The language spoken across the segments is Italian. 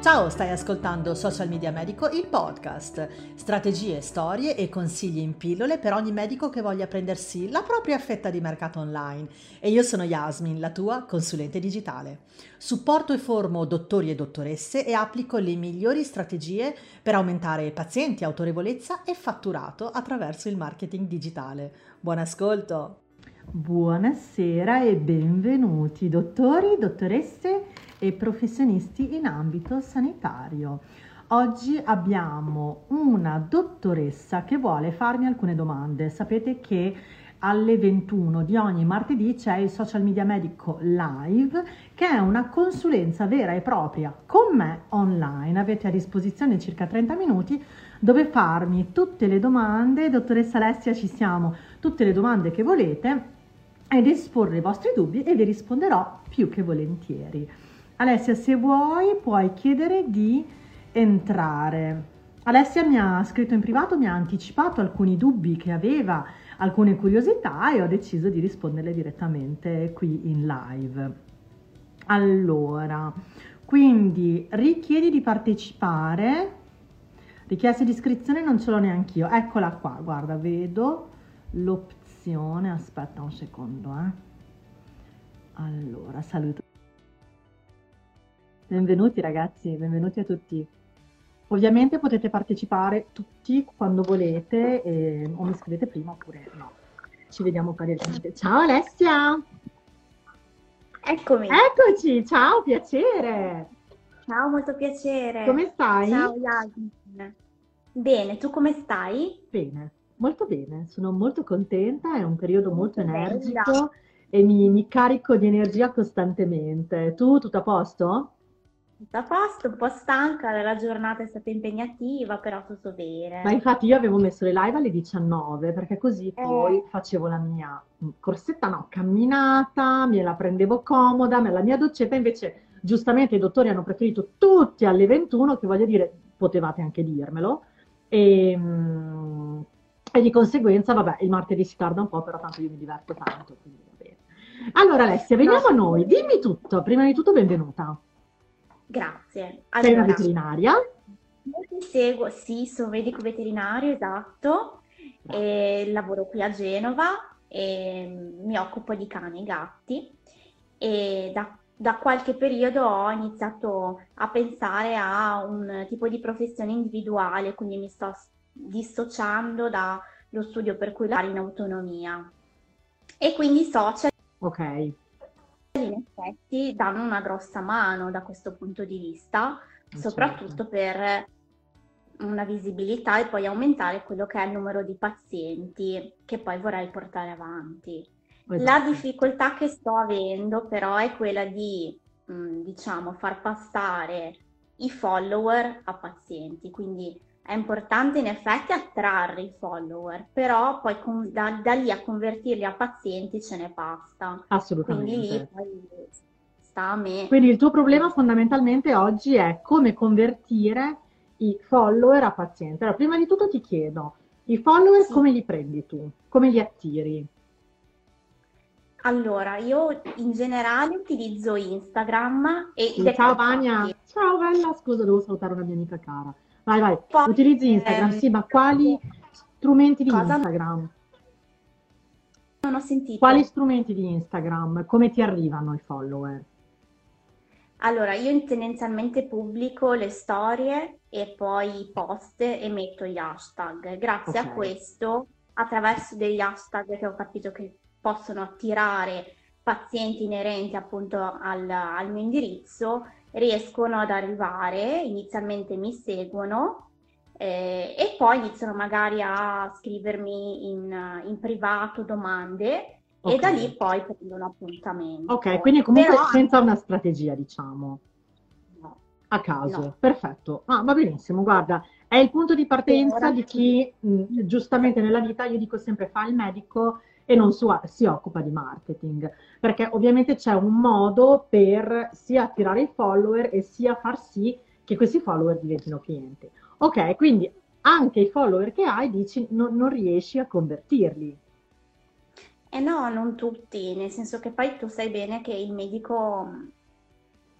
Ciao, stai ascoltando Social Media Medico, il podcast. Strategie, storie e consigli in pillole per ogni medico che voglia prendersi la propria fetta di mercato online. E io sono Yasmin, la tua consulente digitale. Supporto e formo dottori e dottoresse e applico le migliori strategie per aumentare pazienti, autorevolezza e fatturato attraverso il marketing digitale. Buon ascolto! Buonasera e benvenuti dottori, dottoresse e professionisti in ambito sanitario. Oggi abbiamo una dottoressa che vuole farmi alcune domande. Sapete che alle 21 di ogni martedì c'è il Social Media Medico Live, che è una consulenza vera e propria con me online. Avete a disposizione circa 30 minuti dove farmi tutte le domande. Dottoressa Alessia, ci siamo, tutte le domande che volete ed esporre i vostri dubbi e vi risponderò più che volentieri. Alessia, se vuoi, puoi chiedere di entrare. Alessia mi ha scritto in privato, mi ha anticipato alcuni dubbi che aveva, alcune curiosità e ho deciso di risponderle direttamente qui in live. Allora, quindi richiedi di partecipare. Richiesta di iscrizione non ce l'ho neanche io. Eccola qua, guarda, vedo l'opzione. Aspetta un secondo, eh. Allora, saluto. Benvenuti ragazzi, benvenuti a tutti. Ovviamente potete partecipare tutti quando volete e, o mi scrivete prima oppure no. Ci vediamo poi direttamente. Ciao Alessia! Eccomi! Eccoci, ciao, piacere! Ciao, molto piacere! Come stai? Ciao Yasmin! Bene, tu come stai? Bene, molto bene, sono molto contenta, è un periodo molto Bella. energico e mi, mi carico di energia costantemente. Tu, tutto a posto? Tutto a posto, un po' stanca, la giornata è stata impegnativa, però tutto bene. Ma infatti io avevo messo le live alle 19 perché così Eh. poi facevo la mia corsetta, no, camminata, me la prendevo comoda, me la mia doccetta, invece giustamente i dottori hanno preferito tutti alle 21, che voglio dire, potevate anche dirmelo, e, mm, e di conseguenza, vabbè, il martedì si tarda un po', però tanto io mi diverto tanto, quindi va bene. Allora Alessia, veniamo a noi, dimmi tutto, prima di tutto benvenuta. Grazie. Sei una Allora, veterinaria? io ti seguo, sì, sono medico veterinario, esatto, lavoro qui a Genova e mi occupo di cani e gatti e da, da qualche periodo ho iniziato a pensare a un tipo di professione individuale, quindi mi sto dissociando dallo studio per cui lavorare in autonomia. E quindi i social Ok, in effetti danno una grossa mano da questo punto di vista, certo. soprattutto per una visibilità e poi aumentare quello che è il numero di pazienti che poi vorrei portare avanti. La esatto. difficoltà che sto avendo però è quella di, mh, diciamo, far passare i follower a pazienti, quindi è importante in effetti attrarre i follower, però poi con- da, da lì a convertirli a pazienti ce ne basta. Quindi lì Assolutamente. poi sta a me. Quindi il tuo problema fondamentalmente oggi è come convertire i follower a pazienti. Allora, prima di tutto ti chiedo, i follower Sì. come li prendi tu? Come li attiri? Allora, io in generale utilizzo Instagram e Sì, ciao Vania, ciao bella, scusa, devo salutare una mia amica cara. Vai, vai, utilizzi Instagram, ehm, sì, ma quali strumenti di cosa? Instagram? Non ho sentito. Quali strumenti di Instagram? Come ti arrivano i follower? Allora, io tendenzialmente pubblico le storie e poi i post e metto gli hashtag. Grazie a Ok. questo, attraverso degli hashtag che ho capito che possono attirare pazienti inerenti appunto al, al mio indirizzo, riescono ad arrivare, inizialmente mi seguono eh, e poi iniziano magari a scrivermi in, in privato domande e da lì poi prendo un appuntamento. Ok, quindi comunque Però senza una strategia, diciamo. no. A caso, No. perfetto. Ah, va benissimo, guarda, è il punto di partenza di chi mh, giustamente nella vita, io dico sempre, fa il medico e non su- si occupa di marketing, perché ovviamente c'è un modo per sia attirare i follower e sia far sì che questi follower diventino clienti. Ok, quindi anche i follower che hai dici non, non riesci a convertirli. Eh no, non tutti, nel senso che poi tu sai bene che il medico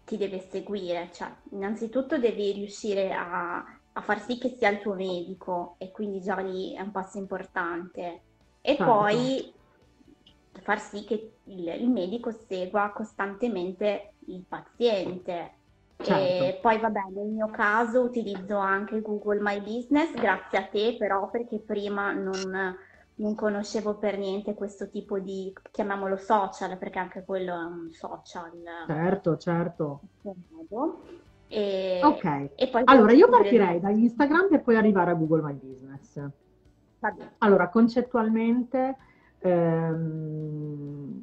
ti deve seguire, cioè innanzitutto devi riuscire a, a far sì che sia il tuo medico e quindi già lì è un passo importante e Certo. poi far sì che il, il medico segua costantemente il paziente. E Certo. poi vabbè, nel mio caso utilizzo anche Google My Business, grazie a te però perché prima non, non conoscevo per niente questo tipo di, chiamiamolo social, perché anche quello è un social Certo, certo. E, Ok. e poi Allora, io partirei da Instagram per poi arrivare a Google My Business. Allora, concettualmente, ehm,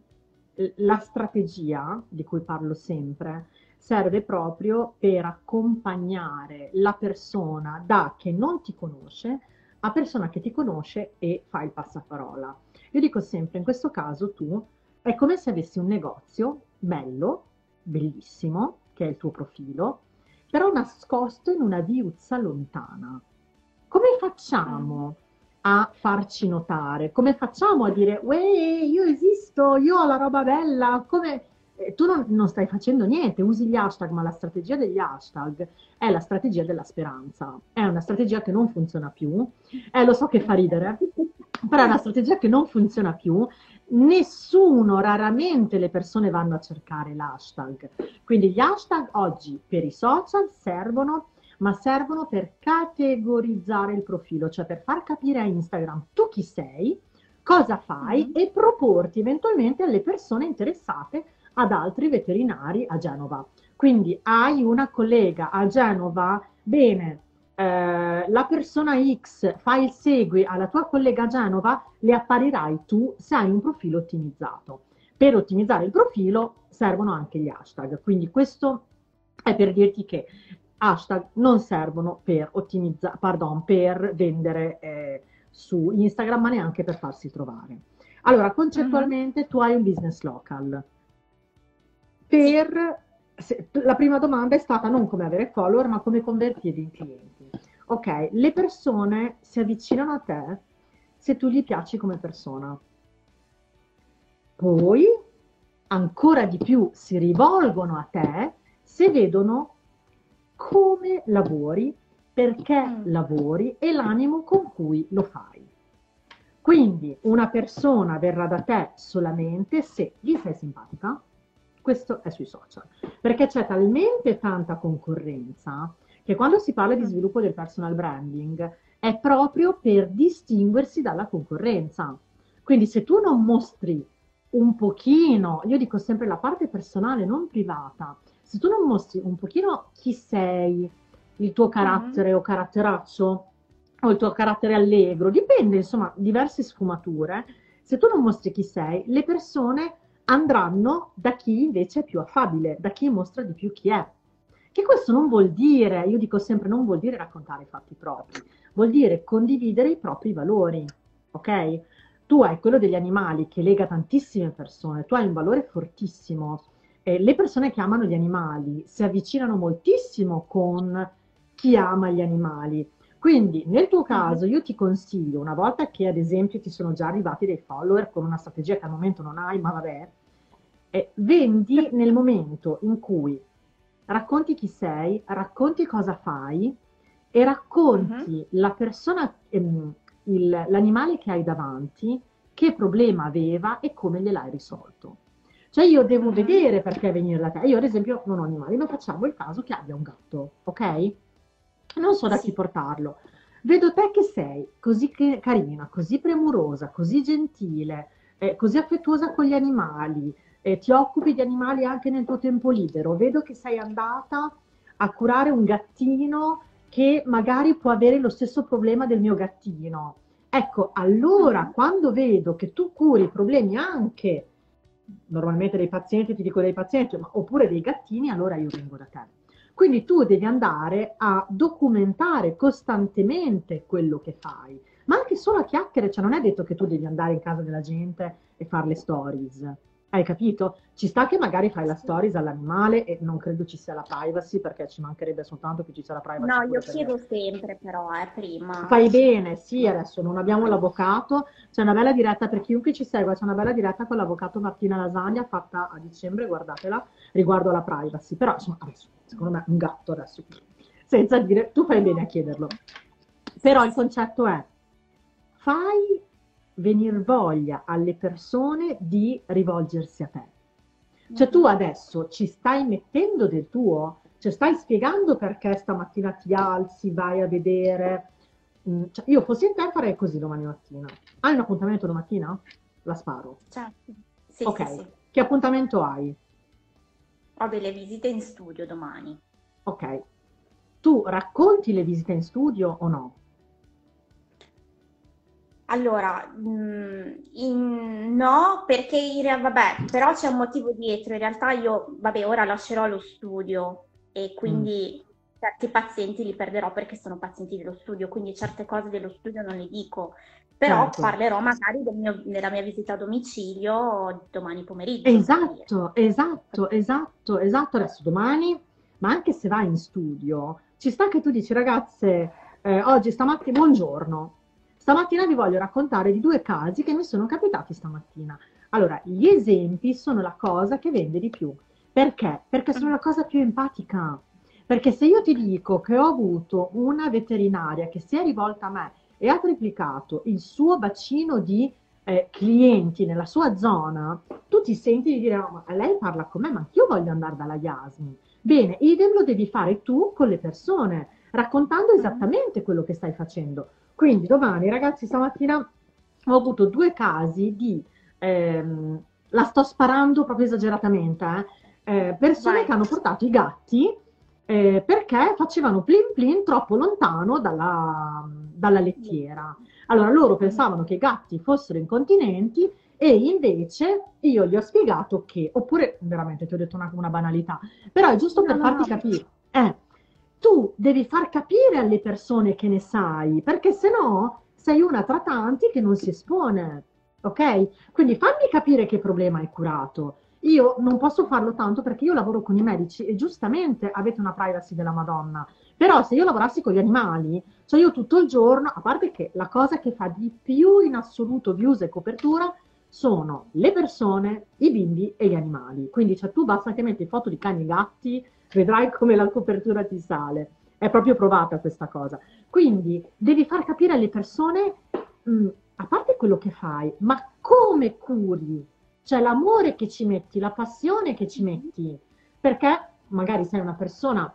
la strategia di cui parlo sempre serve proprio per accompagnare la persona da che non ti conosce a persona che ti conosce e fa il passaparola. Io dico sempre, in questo caso tu è come se avessi un negozio bello, bellissimo, che è il tuo profilo, però nascosto in una viuzza lontana. Come facciamo a farci notare? Come facciamo a dire, uè, io esisto, io ho la roba bella? Come... eh, tu non, non stai facendo niente, usi gli hashtag, ma la strategia degli hashtag è la strategia della speranza. È una strategia che non funziona più. Eh, lo so che fa ridere, però è una strategia che non funziona più. Nessuno, raramente le persone vanno a cercare l'hashtag. Quindi gli hashtag oggi per i social servono, ma servono per categorizzare il profilo, cioè per far capire a Instagram tu chi sei, cosa fai Mhm. e proporti eventualmente alle persone interessate ad altri veterinari a Genova. Quindi hai una collega a Genova, bene, eh, la persona X fa il segui alla tua collega a Genova, le apparirai tu se hai un profilo ottimizzato. Per ottimizzare il profilo servono anche gli hashtag, quindi questo è per dirti che hashtag non servono per ottimizzare, pardon, per vendere eh, su Instagram, ma neanche per farsi trovare. Allora, concettualmente tu hai un business local. Per, se- la prima domanda è stata non come avere follower, ma come convertirli in clienti. Ok, le persone si avvicinano a te se tu gli piaci come persona. Poi, ancora di più, si rivolgono a te se vedono come lavori, perché Mm. lavori e l'animo con cui lo fai. Quindi una persona verrà da te solamente se gli sei simpatica. Questo è sui social, perché c'è talmente tanta concorrenza che quando si parla di Mm. sviluppo del personal branding è proprio per distinguersi dalla concorrenza. Quindi se tu non mostri un pochino, io dico sempre la parte personale, non privata, se tu non mostri un pochino chi sei, il tuo carattere o caratteraccio, o il tuo carattere allegro, dipende, insomma, diverse sfumature, se tu non mostri chi sei, le persone andranno da chi invece è più affabile, da chi mostra di più chi è. Che questo non vuol dire, io dico sempre, non vuol dire raccontare i fatti propri, vuol dire condividere i propri valori, ok? Tu hai quello degli animali che lega tantissime persone, tu hai un valore fortissimo. Eh, le persone che amano gli animali si avvicinano moltissimo con chi ama gli animali. Quindi nel tuo caso io ti consiglio, una volta che ad esempio ti sono già arrivati dei follower con una strategia che al momento non hai, ma vabbè, eh, vendi nel momento in cui racconti chi sei, racconti cosa fai e racconti la persona, ehm, il- l'animale che hai davanti, che problema aveva e come gliel'hai risolto. Cioè io devo vedere perché venire da te. Io ad esempio non ho animali, ma facciamo il caso che abbia un gatto, ok? Non so da Sì. chi portarlo. Vedo te che sei così che- carina, così premurosa, così gentile, eh, così affettuosa con gli animali, eh, ti occupi di animali anche nel tuo tempo libero. Vedo che sei andata a curare un gattino che magari può avere lo stesso problema del mio gattino. Ecco, allora Mhm. quando vedo che tu curi i problemi anche normalmente dei pazienti, ti dico dei pazienti, ma, oppure dei gattini, allora io vengo da te. Quindi tu devi andare a documentare costantemente quello che fai, ma anche solo a chiacchiere, cioè non è detto che tu devi andare in casa della gente e fare le stories. Hai capito? Ci sta che magari fai la stories all'animale e non credo ci sia la privacy perché ci mancherebbe soltanto che ci sia la privacy. No, io chiedo sempre però, eh, prima. Fai bene, sì, adesso non abbiamo l'avvocato, c'è una bella diretta per chiunque ci segua, c'è una bella diretta con l'avvocato Martina Lasagna fatta a dicembre, guardatela, riguardo alla privacy. Però insomma, adesso, secondo me un gatto adesso, senza dire, tu fai bene a chiederlo. Però il concetto è, fai venire voglia alle persone di rivolgersi a te. Cioè tu adesso ci stai mettendo del tuo, cioè stai spiegando perché stamattina ti alzi, vai a vedere. Mm, cioè, io fossi in te farei così domani mattina. Hai un appuntamento domattina? La sparo. Certo. Sì, ok. sì, sì. Che appuntamento hai? Ho delle visite in studio domani. Ok. Tu racconti le visite in studio o no? Allora, mm, in- no, perché in rea- vabbè, però c'è un motivo dietro. In realtà io, vabbè, ora lascerò lo studio e Mm. quindi certi pazienti li perderò perché sono pazienti dello studio, quindi certe cose dello studio non le dico. Però Certo. parlerò magari del mio- della mia visita a domicilio domani pomeriggio. Esatto, esatto, esatto, esatto. Adesso domani, ma anche se vai in studio, ci sta che tu dici, ragazze, eh, oggi stamattina, buongiorno. Stamattina vi voglio raccontare di due casi che mi sono capitati stamattina. Allora, gli esempi sono la cosa che vende di più. Perché? Perché sono la cosa più empatica. Perché se io ti dico che ho avuto una veterinaria che si è rivolta a me e ha triplicato il suo bacino di eh, clienti nella sua zona, tu ti senti di dire, no, ma lei parla con me, ma anch'io voglio andare dalla Yasmin. Bene, idem lo devi fare tu con le persone, raccontando esattamente quello che stai facendo. Quindi domani, ragazzi, stamattina ho avuto due casi di, ehm, la sto sparando proprio esageratamente, eh, eh, persone Vai. che hanno portato i gatti eh, perché facevano plin plin troppo lontano dalla, dalla lettiera. Allora loro pensavano che i gatti fossero incontinenti e invece io gli ho spiegato che, oppure veramente ti ho detto una, una banalità, però è giusto No, per no, farti no. capire. Eh, tu devi far capire alle persone che ne sai, perché se no sei una tra tanti che non si espone, ok? Quindi fammi capire che problema hai curato. Io non posso farlo tanto perché io lavoro con i medici e giustamente avete una privacy della Madonna. Però se io lavorassi con gli animali, cioè io tutto il giorno, a parte che la cosa che fa di più in assoluto views e copertura sono le persone, i bimbi e gli animali. Quindi cioè, tu basta che metti foto di cani e gatti, vedrai come la copertura ti sale. È proprio provata questa cosa. Quindi devi far capire alle persone, mh, a parte quello che fai, ma come curi, cioè l'amore che ci metti, la passione che ci metti, perché magari sei una persona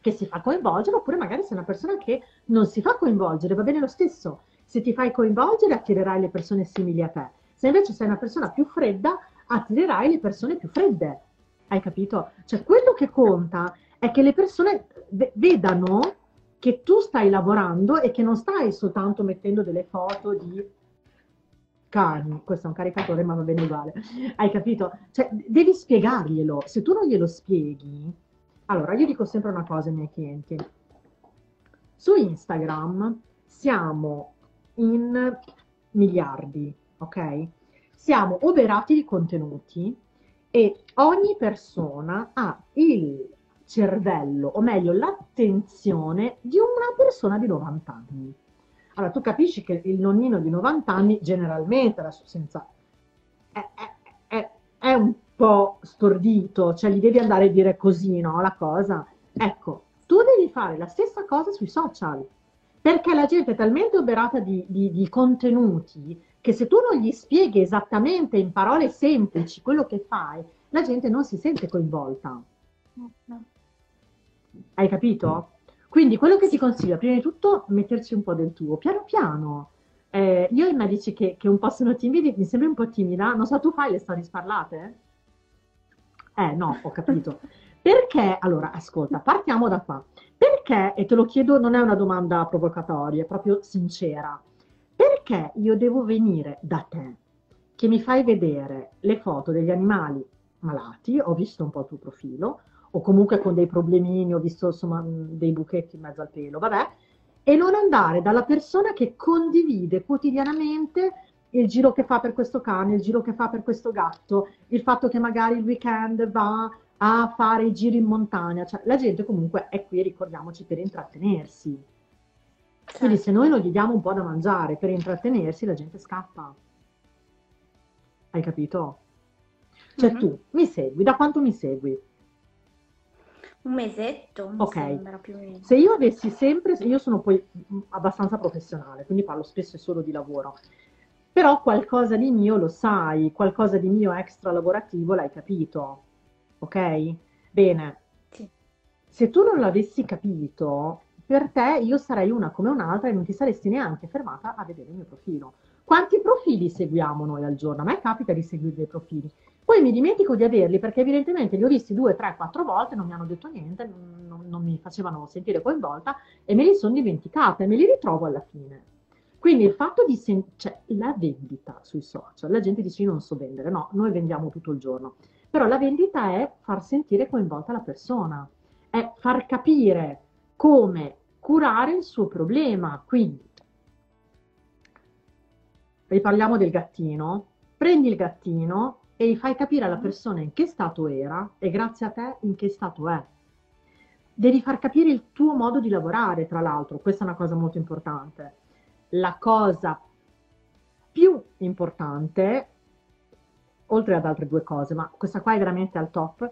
che si fa coinvolgere, oppure magari sei una persona che non si fa coinvolgere, va bene lo stesso. Se ti fai coinvolgere, attirerai le persone simili a te. Se invece sei una persona più fredda, attirerai le persone più fredde. Hai capito? Cioè, quello che conta è che le persone ve- vedano che tu stai lavorando e che non stai soltanto mettendo delle foto di cani. Questo è un caricatore, ma va bene uguale. Hai capito? Cioè, devi spiegarglielo. Se tu non glielo spieghi, allora io dico sempre una cosa ai miei clienti. Su Instagram siamo in miliardi, ok? Siamo oberati di contenuti e ogni persona ha il cervello, o meglio l'attenzione di una persona di 90 anni. Allora tu capisci che il nonnino di 90 anni generalmente, adesso senza... è, è- è- è un po' stordito, cioè gli devi andare a dire così, no? La cosa. Ecco, tu devi fare la stessa cosa sui social, perché la gente è talmente oberata di, di- di contenuti che se tu non gli spieghi esattamente in parole semplici quello che fai, la gente non si sente coinvolta. Hai capito? Quindi quello che ti consiglio, prima di tutto, metterci un po' del tuo, piano piano. Eh, io i medici che, che un po' sono timidi, mi sembri un po' timida, non so, tu fai le storie sparlate? Eh, no, ho capito. Perché, allora, ascolta, partiamo da qua. Perché, e te lo chiedo, non è una domanda provocatoria, è proprio sincera. Perché io devo venire da te, che mi fai vedere le foto degli animali malati, ho visto un po' il tuo profilo, o comunque con dei problemini, ho visto insomma dei buchetti in mezzo al pelo, vabbè, e non andare dalla persona che condivide quotidianamente il giro che fa per questo cane, il giro che fa per questo gatto, il fatto che magari il weekend va a fare i giri in montagna, cioè la gente comunque è qui, ricordiamoci, per intrattenersi. Quindi se noi non gli diamo un po' da mangiare per intrattenersi, la gente scappa. Hai capito? Cioè Mhm. tu mi segui, da quanto mi segui? Un mesetto, mi Ok. sembra più o meno. Se io avessi sempre, io sono poi mh, abbastanza professionale, quindi parlo spesso e solo di lavoro, però qualcosa di mio lo sai, qualcosa di mio extra lavorativo l'hai capito, ok? Bene, Sì. se tu non l'avessi capito, per te io sarei una come un'altra e non ti saresti neanche fermata a vedere il mio profilo. Quanti profili seguiamo noi al giorno? A me capita di seguire dei profili. Poi mi dimentico di averli perché evidentemente li ho visti due, tre, quattro volte, non mi hanno detto niente, non, non- mi facevano sentire coinvolta e me li sono dimenticata e me li ritrovo alla fine. Quindi il fatto di sen- cioè, la vendita sui social, la gente dice io non so vendere, no, noi vendiamo tutto il giorno, però la vendita è far sentire coinvolta la persona, è far capire come curare il suo problema. Quindi, riparliamo del gattino, prendi il gattino e gli fai capire alla persona in che stato era e grazie a te in che stato è. Devi far capire il tuo modo di lavorare, tra l'altro, questa è una cosa molto importante. La cosa più importante, oltre ad altre due cose, ma questa qua è veramente al top,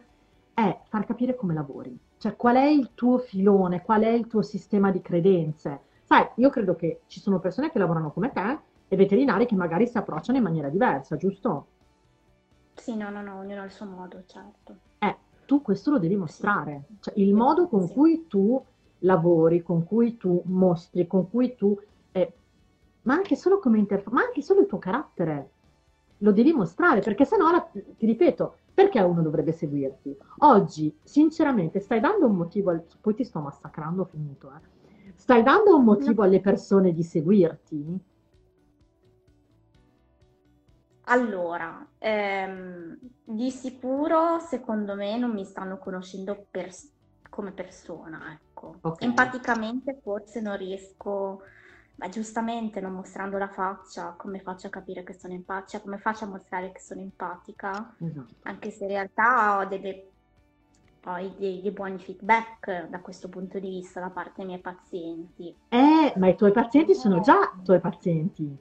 è far capire come lavori. Cioè, qual è il tuo filone, qual è il tuo sistema di credenze. Sai, io credo che ci sono persone che lavorano come te e veterinari che magari si approcciano in maniera diversa, giusto? Sì, no, no, no, ognuno ha il suo modo, certo. Eh, tu questo lo devi mostrare, cioè il modo con Sì. cui tu lavori, con cui tu mostri, con cui tu, eh, ma anche solo come interfaccia, ma anche solo il tuo carattere, lo devi mostrare, perché sennò, la- ti ripeto, perché uno dovrebbe seguirti? Oggi, sinceramente, stai dando un motivo, al- poi ti sto massacrando, ho finito, eh. Stai dando un motivo alle persone di seguirti? Allora, ehm, di sicuro, secondo me, non mi stanno conoscendo pers- come persona, ecco. Ok. Empaticamente forse non riesco, ma giustamente non mostrando la faccia, come faccio a capire che sono empatica, come faccio a mostrare che sono empatica, Esatto. anche se in realtà ho delle, poi dei, dei buoni feedback da questo punto di vista da parte dei miei pazienti. Eh, ma i tuoi pazienti sono già tuoi pazienti.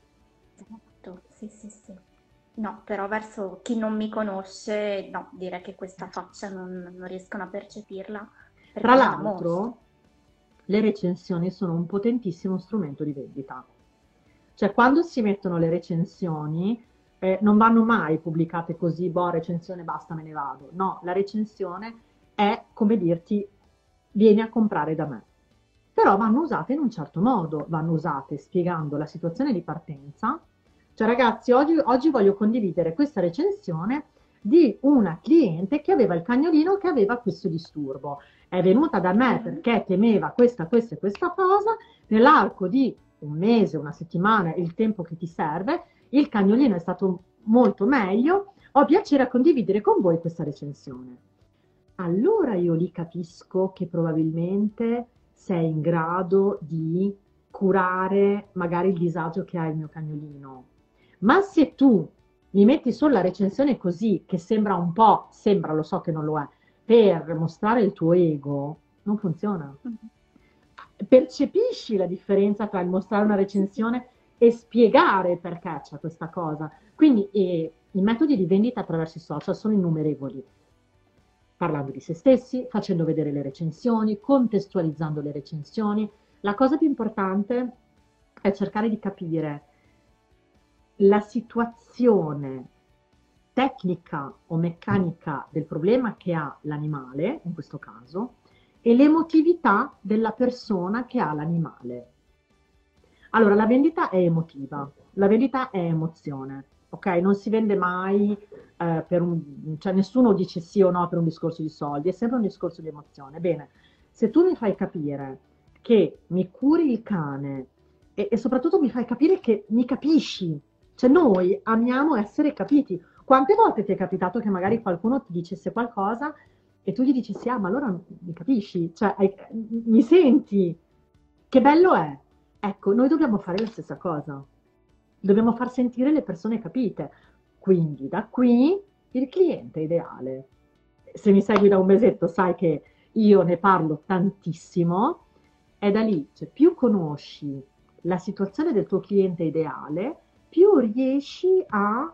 Esatto, sì, sì, sì. No, però verso chi non mi conosce, no, direi che questa faccia non, non riescono a percepirla Tra l'altro, le recensioni sono un potentissimo strumento di vendita. Cioè, quando si mettono le recensioni, eh, non vanno mai pubblicate così, boh, recensione, basta, me ne vado. No, la recensione è come dirti, vieni a comprare da me. Però vanno usate in un certo modo, vanno usate spiegando la situazione di partenza. Cioè, ragazzi, oggi, oggi voglio condividere questa recensione di una cliente che aveva il cagnolino che aveva questo disturbo. È venuta da me perché temeva questa, questa e questa cosa. Nell'arco di un mese, una settimana, il tempo che ti serve, il cagnolino è stato molto meglio. Ho piacere a condividere con voi questa recensione. Allora io lì capisco che probabilmente sei in grado di curare magari il disagio che ha il mio cagnolino. Ma se tu mi metti solo la recensione così, che sembra un po', sembra, lo so che non lo è, per mostrare il tuo ego, non funziona. Mhm. Percepisci la differenza tra il mostrare una recensione e spiegare perché c'è questa cosa. Quindi eh, i metodi di vendita attraverso i social sono innumerevoli. Parlando di se stessi, facendo vedere le recensioni, contestualizzando le recensioni. La cosa più importante è cercare di capire la situazione tecnica o meccanica del problema che ha l'animale, in questo caso, e l'emotività della persona che ha l'animale. Allora, la vendita è emotiva, la vendita è emozione, ok? Non si vende mai eh, per un, cioè nessuno dice sì o no per un discorso di soldi, è sempre un discorso di emozione. Bene, se tu mi fai capire che mi curi il cane e, e soprattutto mi fai capire che mi capisci, cioè noi amiamo essere capiti. Quante volte ti è capitato che magari qualcuno ti dicesse qualcosa e tu gli dicessi, ah, ma allora mi capisci? Cioè, hai- mi senti? Che bello è? Ecco, noi dobbiamo fare la stessa cosa. dobbiamo far sentire le persone capite. Quindi da qui il cliente ideale. Se mi segui da un mesetto sai che io ne parlo tantissimo, è da lì, cioè più conosci la situazione del tuo cliente ideale, più riesci a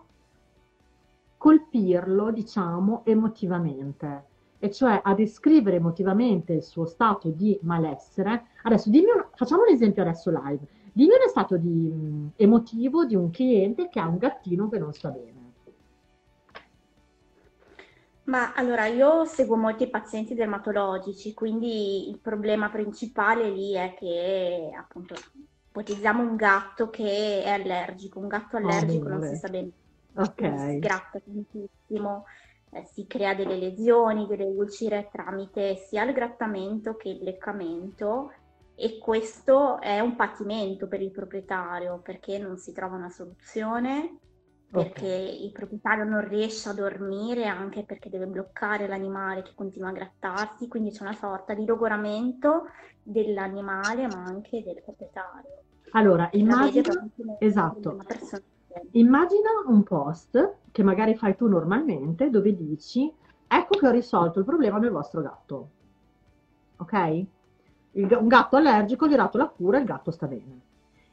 colpirlo, diciamo, emotivamente, e cioè a descrivere emotivamente il suo stato di malessere. Adesso dimmi, un, facciamo un esempio adesso live. Dimmi uno stato di, mh, emotivo di un cliente che ha un gattino che non sta bene. Ma allora io seguo molti pazienti dermatologici, quindi il problema principale lì è che appunto ipotizziamo un gatto che è allergico, un gatto Oh, allergico non si sa bene, Ok, si gratta tantissimo, eh, si crea delle lesioni, delle ulcere tramite sia il grattamento che il leccamento e questo è un patimento per il proprietario perché non si trova una soluzione, perché ok. il proprietario non riesce a dormire anche perché deve bloccare l'animale che continua a grattarsi, quindi c'è una sorta di logoramento dell'animale ma anche del proprietario. Allora, come esatto, una persona. Immagina un post che magari fai tu normalmente dove dici, ecco che ho risolto il problema del vostro gatto, ok? Il un gatto allergico, gli ho dato la cura, il gatto sta bene.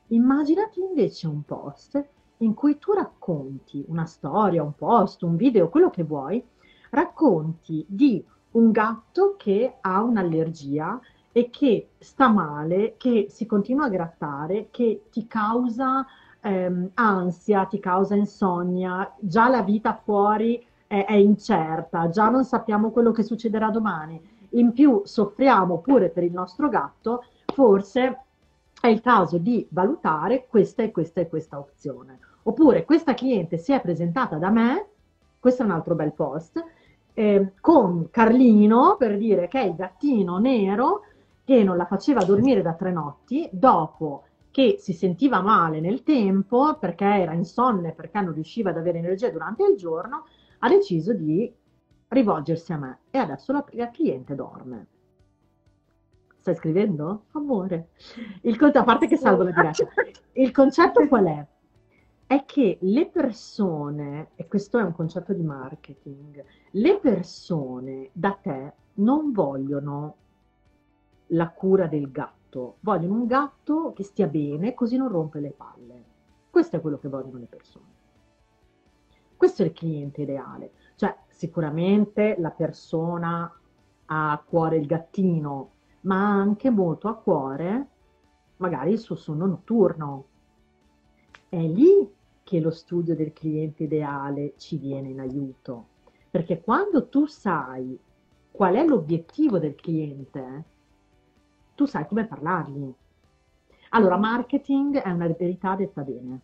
Immaginati invece un post in cui tu racconti una storia, un post, un video, quello che vuoi, racconti di un gatto che ha un'allergia e che sta male, che si continua a grattare, che ti causa ehm, ansia, ti causa insonnia, già la vita fuori è, è incerta, già non sappiamo quello che succederà domani. In più soffriamo pure per il nostro gatto, forse è il caso di valutare questa e questa e questa opzione. Oppure questa cliente si è presentata da me, questo è un altro bel post, eh, con Carlino per dire che è il gattino nero che non la faceva dormire da tre notti dopo che si sentiva male nel tempo perché era insonne, perché non riusciva ad avere energia durante il giorno, ha deciso di rivolgersi a me e adesso la, la cliente dorme. Stai scrivendo? Amore. Il, a parte che salvo la diretta. Il concetto qual è? È che le persone, e questo è un concetto di marketing, le persone da te non vogliono la cura del gatto, vogliono un gatto che stia bene, così non rompe le palle. Questo è quello che vogliono le persone. Questo è il cliente ideale. Cioè, sicuramente la persona ha a cuore il gattino, ma ha anche molto a cuore magari il suo sonno notturno. È lì che lo studio del cliente ideale ci viene in aiuto, perché quando tu sai qual è l'obiettivo del cliente, tu sai come parlargli. Allora, marketing è una verità detta bene,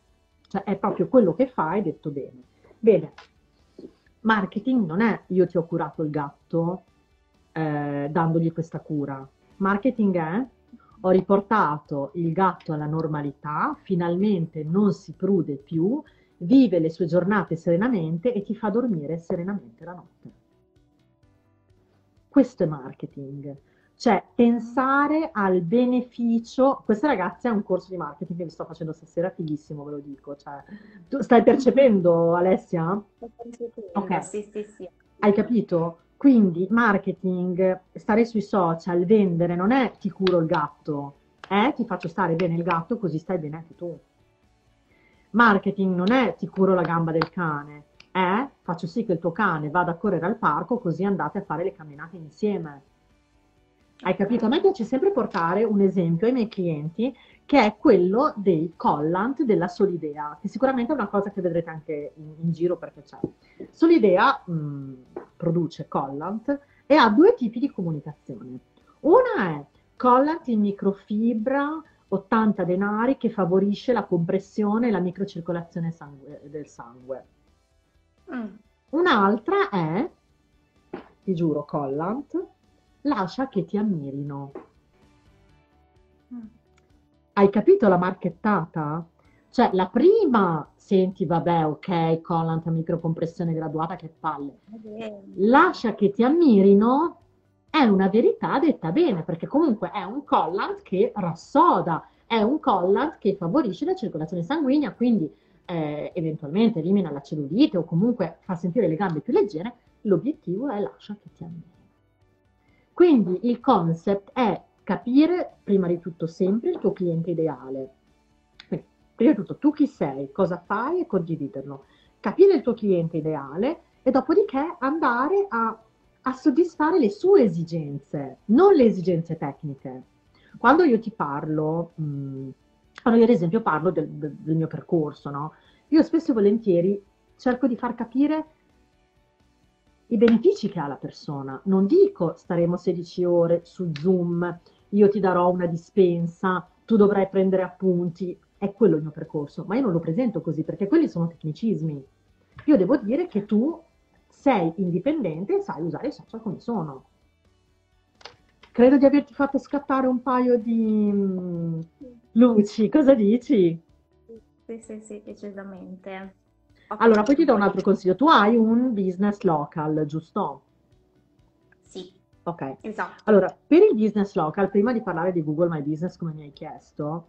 cioè è proprio quello che fai detto bene. Bene, marketing non è io ti ho curato il gatto eh, dandogli questa cura. Marketing è ho riportato il gatto alla normalità, finalmente non si prude più, vive le sue giornate serenamente e ti fa dormire serenamente la notte. Questo è marketing, cioè pensare al beneficio. Questa ragazza è un corso di marketing che vi sto facendo stasera, fighissimo, ve lo dico. Cioè, tu stai percependo, Alessia? Ok. Sì, sì, sì. Hai capito? Quindi marketing, stare sui social, vendere non è ti curo il gatto, è ti faccio stare bene il gatto così stai bene anche tu. Marketing non è ti curo la gamba del cane, è faccio sì che il tuo cane vada a correre al parco così andate a fare le camminate insieme. Hai capito? A me piace sempre portare un esempio ai miei clienti che è quello dei collant della Solidea, che sicuramente è una cosa che vedrete anche in, in giro perché c'è. Solidea mh, produce collant e ha due tipi di comunicazione. Una è collant in microfibra 80 denari che favorisce la compressione e la microcircolazione sangue- del sangue. Mm. Un'altra è, ti giuro, collant, lascia che ti ammirino. Mm. Hai capito la marchettata? Cioè, la prima senti, vabbè, ok, collant a microcompressione graduata, che palle. Lascia che ti ammirino è una verità detta bene, perché comunque è un collant che rassoda, è un collant che favorisce la circolazione sanguigna, quindi eh, eventualmente elimina la cellulite o comunque fa sentire le gambe più leggere, l'obiettivo è lascia che ti alleni. Quindi il concept è capire prima di tutto sempre il tuo cliente ideale. Quindi, prima di tutto tu chi sei, cosa fai e condividerlo. Capire il tuo cliente ideale e dopodiché andare a, a soddisfare le sue esigenze, non le esigenze tecniche. Quando io ti parlo, mh, mm, quando io ad esempio parlo del, del, del mio percorso, no? io spesso e volentieri cerco di far capire i benefici che ha la persona. Non dico staremo 16 ore su Zoom, io ti darò una dispensa, tu dovrai prendere appunti, è quello il mio percorso, ma io non lo presento così perché quelli sono tecnicismi. Io devo dire che tu sei indipendente e sai usare i social come sono. Credo di averti fatto scattare un paio di mm, luci, cosa dici? Sì, sì, sì, decisamente. Allora, poi ti do un altro consiglio. Tu hai un business local, giusto? Sì. Ok. Esatto. Allora, per il business local, prima di parlare di Google My Business, come mi hai chiesto,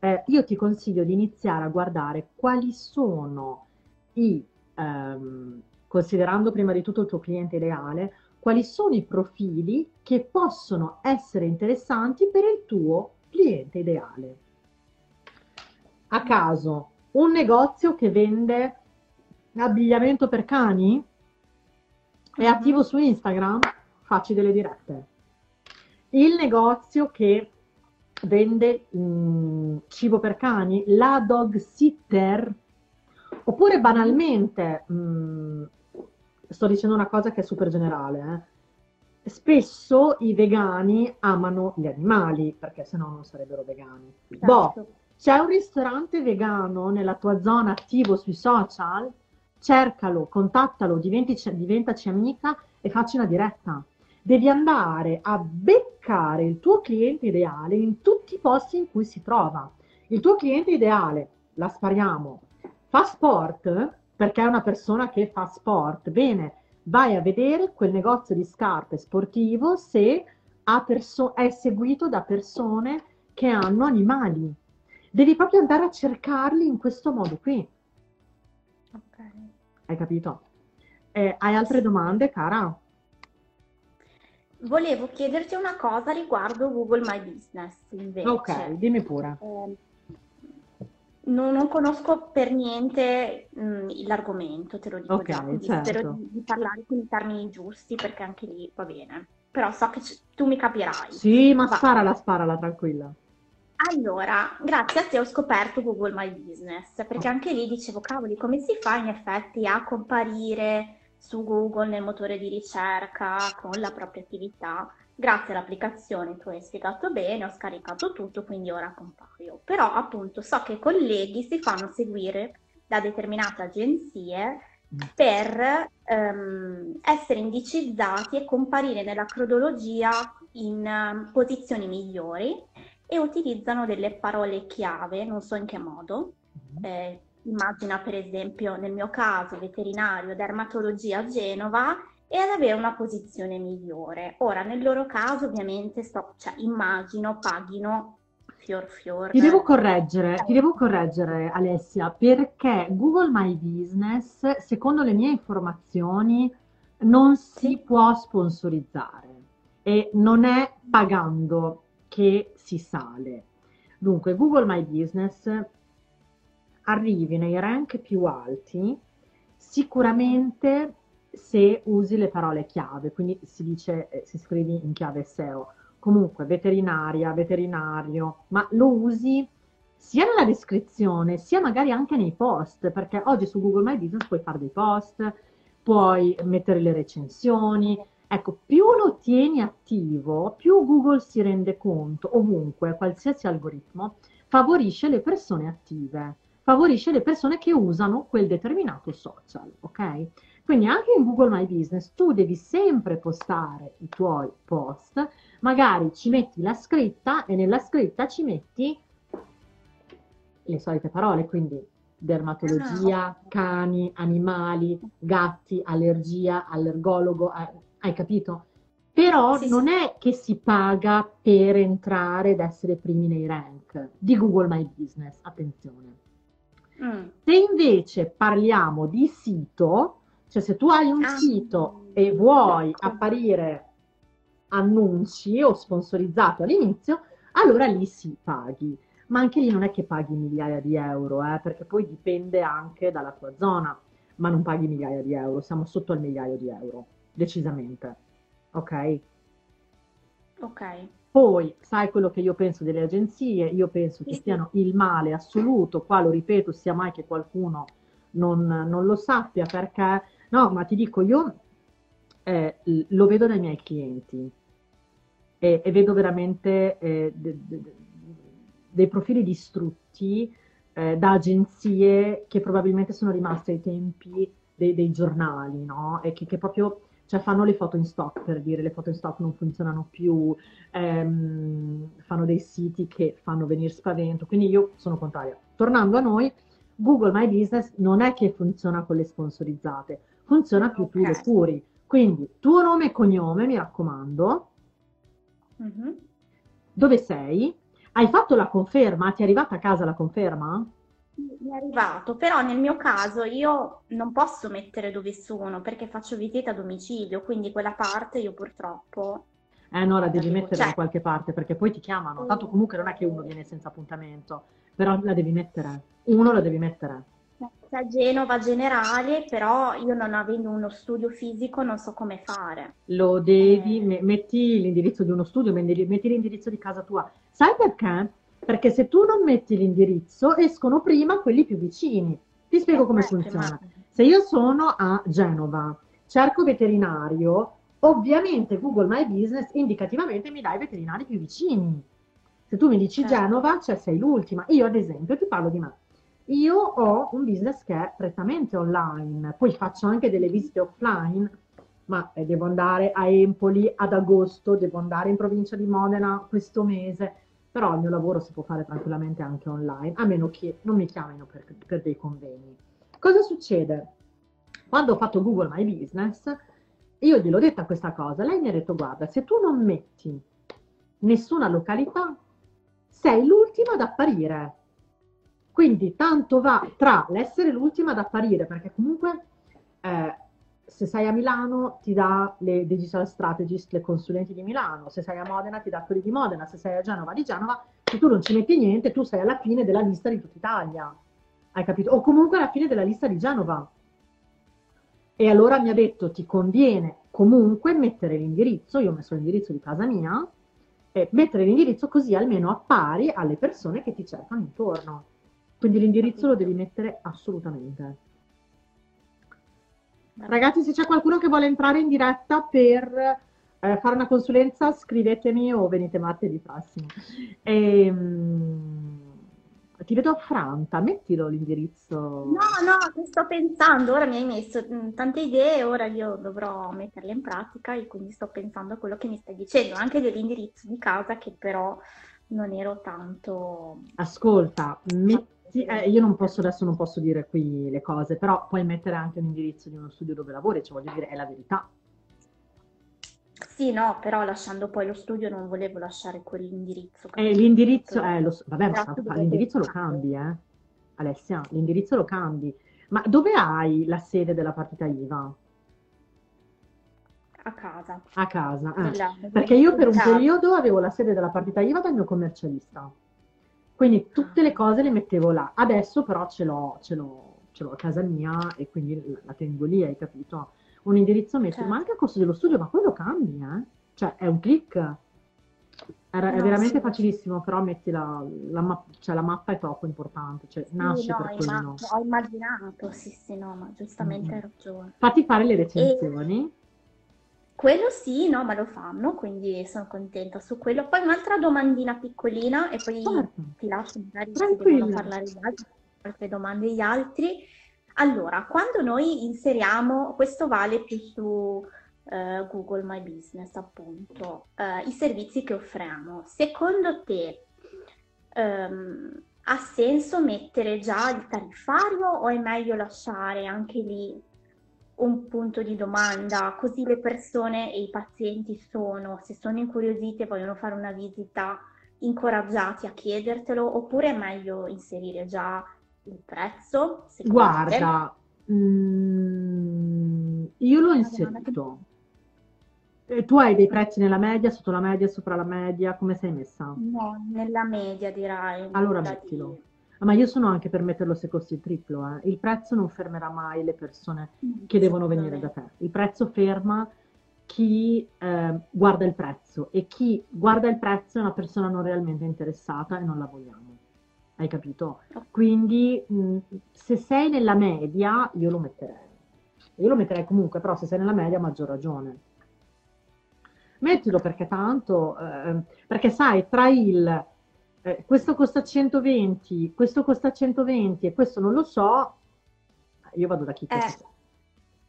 eh, io ti consiglio di iniziare a guardare quali sono i, ehm, considerando prima di tutto il tuo cliente ideale, quali sono i profili che possono essere interessanti per il tuo cliente ideale. A caso, un negozio che vende abbigliamento per cani? È mhm. attivo su Instagram? Facci delle dirette. Il negozio che vende mh, mm, cibo per cani? La dog sitter? Oppure banalmente, mh, mm, sto dicendo una cosa che è super generale, eh? spesso i vegani amano gli animali, perché se no non sarebbero vegani. Certo. Boh, c'è un ristorante vegano nella tua zona attivo sui social? Cercalo, contattalo, diventaci, amica e facci una diretta. Devi andare a beccare il tuo cliente ideale in tutti i posti in cui si trova. Il tuo cliente ideale, la spariamo, fa sport perché è una persona che fa sport. Bene, vai a vedere quel negozio di scarpe sportivo se perso- è seguito da persone che hanno animali. Devi proprio andare a cercarli in questo modo qui. Hai capito? Eh, hai altre domande, cara? Volevo chiederti una cosa riguardo Google My Business, invece. Ok, dimmi pure. Eh, non, non, conosco per niente mh, mm, l'argomento, te lo dico okay, già, quindi certo. spero di, di, parlare con i termini giusti perché anche lì va bene. Però so che c- tu mi capirai. Sì, ma va. sparala, sparala, tranquilla. Allora, grazie a te ho scoperto Google My Business, perché anche lì dicevo, cavoli, come si fa in effetti a comparire su Google nel motore di ricerca con la propria attività? Grazie all'applicazione tu hai spiegato bene, ho scaricato tutto, quindi ora compaio. Però appunto so che i colleghi si fanno seguire da determinate agenzie per um, essere indicizzati e comparire nella cronologia in um, posizioni migliori e utilizzano delle parole chiave, non so in che modo. Mm-hmm. Eh, immagina per esempio nel mio caso veterinario, dermatologia a Genova e ad avere una posizione migliore. Ora nel loro caso ovviamente sto, cioè, immagino paghino fior fior. Ti devo correggere, ti devo correggere Alessia, perché Google My Business, secondo le mie informazioni, non si può sponsorizzare e non è pagando che si sale. Dunque, Google My Business arrivi nei rank più alti sicuramente se usi le parole chiave, quindi si dice, eh, si scrivi in chiave SEO, comunque veterinaria, veterinario, ma lo usi sia nella descrizione, sia magari anche nei post, perché oggi su Google My Business puoi fare dei post, puoi mettere le recensioni, Ecco, più lo tieni attivo, più Google si rende conto, ovunque, qualsiasi algoritmo, favorisce le persone attive, favorisce le persone che usano quel determinato social, ok? Quindi anche in Google My Business tu devi sempre postare i tuoi post, magari ci metti la scritta e nella scritta ci metti le solite parole, quindi dermatologia, ah. cani, animali, gatti, allergia, allergologo, hai capito? Però Sì, non sì. è che si paga per entrare ed essere primi nei rank di Google My Business, attenzione. Mm. Se invece parliamo di sito, cioè se tu hai un Ah. sito e vuoi apparire annunci o sponsorizzato all'inizio, allora lì si paghi. Ma anche lì non è che paghi migliaia di euro, eh, perché poi dipende anche dalla tua zona, ma non paghi migliaia di euro, siamo sotto al migliaio di euro, decisamente. Ok? Ok. Poi, sai quello che io penso delle agenzie? Io penso che siano il male assoluto, qua lo ripeto, sia mai che qualcuno non, non lo sappia, perché, no, ma ti dico, io eh, lo vedo dai miei clienti e, e vedo veramente eh, de- de- de- dei profili distrutti eh, da agenzie che probabilmente sono rimaste ai tempi dei, dei giornali, no? E che, che proprio, cioè fanno le foto in stock per dire le foto in stock non funzionano più, ehm, fanno dei siti che fanno venire spavento, quindi io sono contraria. Tornando a noi, Google My Business non è che funziona con le sponsorizzate, funziona più pure Ok. puri. Quindi tuo nome e cognome, mi raccomando, Mhm. dove sei? Hai fatto la conferma? Ti è arrivata a casa la conferma? Mi è arrivato, però nel mio caso io non posso mettere dove sono perché faccio visita a domicilio, quindi quella parte io purtroppo Eh no, la devi Arrivo, mettere cioè- da qualche parte perché poi ti chiamano. Tanto comunque non è che uno viene senza appuntamento, però la devi mettere. Uno la devi mettere. a Genova Generale, però io non avendo uno studio fisico non so come fare. Lo devi, Eh. me- metti l'indirizzo di uno studio, metti l'indirizzo di casa tua. Sai perché? Perché se tu non metti l'indirizzo, escono prima quelli più vicini. Ti spiego come funziona. Se io sono a Genova, cerco veterinario, ovviamente Google My Business indicativamente mi dà i veterinari più vicini. Se tu mi dici Certo. Genova, cioè sei l'ultima. Io ad esempio ti parlo di me. Io ho un business che è prettamente online, poi faccio anche delle visite offline, ma eh, devo andare a Empoli ad agosto, devo andare in provincia di Modena questo mese, però il mio lavoro si può fare tranquillamente anche online, a meno che non mi chiamino per, per dei convegni. Cosa succede? Quando ho fatto Google My Business, io gliel'ho detta questa cosa, lei mi ha detto guarda, se tu non metti nessuna località, sei l'ultima ad apparire. Quindi tanto va tra l'essere l'ultima ad apparire, perché comunque eh, se sei a Milano ti dà le digital strategist, le consulenti di Milano, se sei a Modena ti dà quelli di Modena, se sei a Genova di Genova, se tu non ci metti niente, tu sei alla fine della lista di tutta Italia. Hai capito? O comunque alla fine della lista di Genova. E allora mi ha detto ti conviene comunque mettere l'indirizzo, io ho messo l'indirizzo di casa mia, e mettere l'indirizzo così almeno appari alle persone che ti cercano intorno. Quindi l'indirizzo lo devi mettere assolutamente. Ragazzi, se c'è qualcuno che vuole entrare in diretta per eh, fare una consulenza, scrivetemi o venite martedì prossimo. Ehm, ti vedo affranta, mettilo l'indirizzo. No, no, sto pensando, ora mi hai messo mm, tante idee, ora io dovrò metterle in pratica e quindi sto pensando a quello che mi stai dicendo, anche dell'indirizzo di casa che però non ero tanto... Ascolta, metti, eh, io non posso adesso non posso dire qui le cose, però puoi mettere anche un indirizzo di uno studio dove lavori, cioè voglio dire, è la verità. Sì, no, però lasciando poi lo studio non volevo lasciare quell'indirizzo. E capito? l'indirizzo, eh, lo vabbè, ma devi l'indirizzo lo cambi, eh? Alessia, l'indirizzo lo cambi. Ma dove hai la sede della partita IVA? A casa. A casa. eh. Perché io per un casa. periodo avevo la sede della partita IVA dal mio commercialista. Quindi tutte le cose le mettevo là. Adesso però ce l'ho, ce l'ho, ce l'ho a casa mia e quindi la tengo lì, hai capito? Un indirizzo metti, Certo. ma anche a costo dello studio, ma quello cambi, eh? Cioè è un click. Era- è No, veramente sì. facilissimo, però metti la, la ma- cioè, la mappa è troppo importante, cioè Sì, nasce no, per imma- quello. ho immaginato, sì, sì, no, ma giustamente Mm. hai ragione. Fatti fare le recensioni. Quello sì, no, ma lo fanno, quindi sono contenta su quello. Poi un'altra domandina piccolina e poi Certo. ti lascio magari se devono parlare gli altri, altre domande gli altri. Allora, quando noi inseriamo, questo vale più su eh, Google My Business, appunto, eh, i servizi che offriamo, secondo te ehm, ha senso mettere già il tariffario o è meglio lasciare anche lì un punto di domanda, così le persone e i pazienti sono, se sono incuriositi e vogliono fare una visita, incoraggiati a chiedertelo, oppure è meglio inserire già il prezzo? Guarda, mm, io l'ho inserito. E tu hai dei prezzi nella media, sotto la media, sopra la media? Come sei messa? No, nella media direi. Allora mettilo. Di... Ah, ma io sono anche per metterlo se costi il triplo. Eh. Il prezzo non fermerà mai le persone mm, che devono venire da te. Il prezzo ferma chi eh, guarda il prezzo e chi guarda il prezzo è una persona non realmente interessata e non la vogliamo. Hai capito? Quindi mh, mm, se sei nella media, io lo metterei. Io lo metterei comunque, però se sei nella media, maggior ragione. Mettilo perché tanto, eh, perché sai, tra il eh, questo costa 120, questo costa 120 e questo non lo so, io vado da chi eh,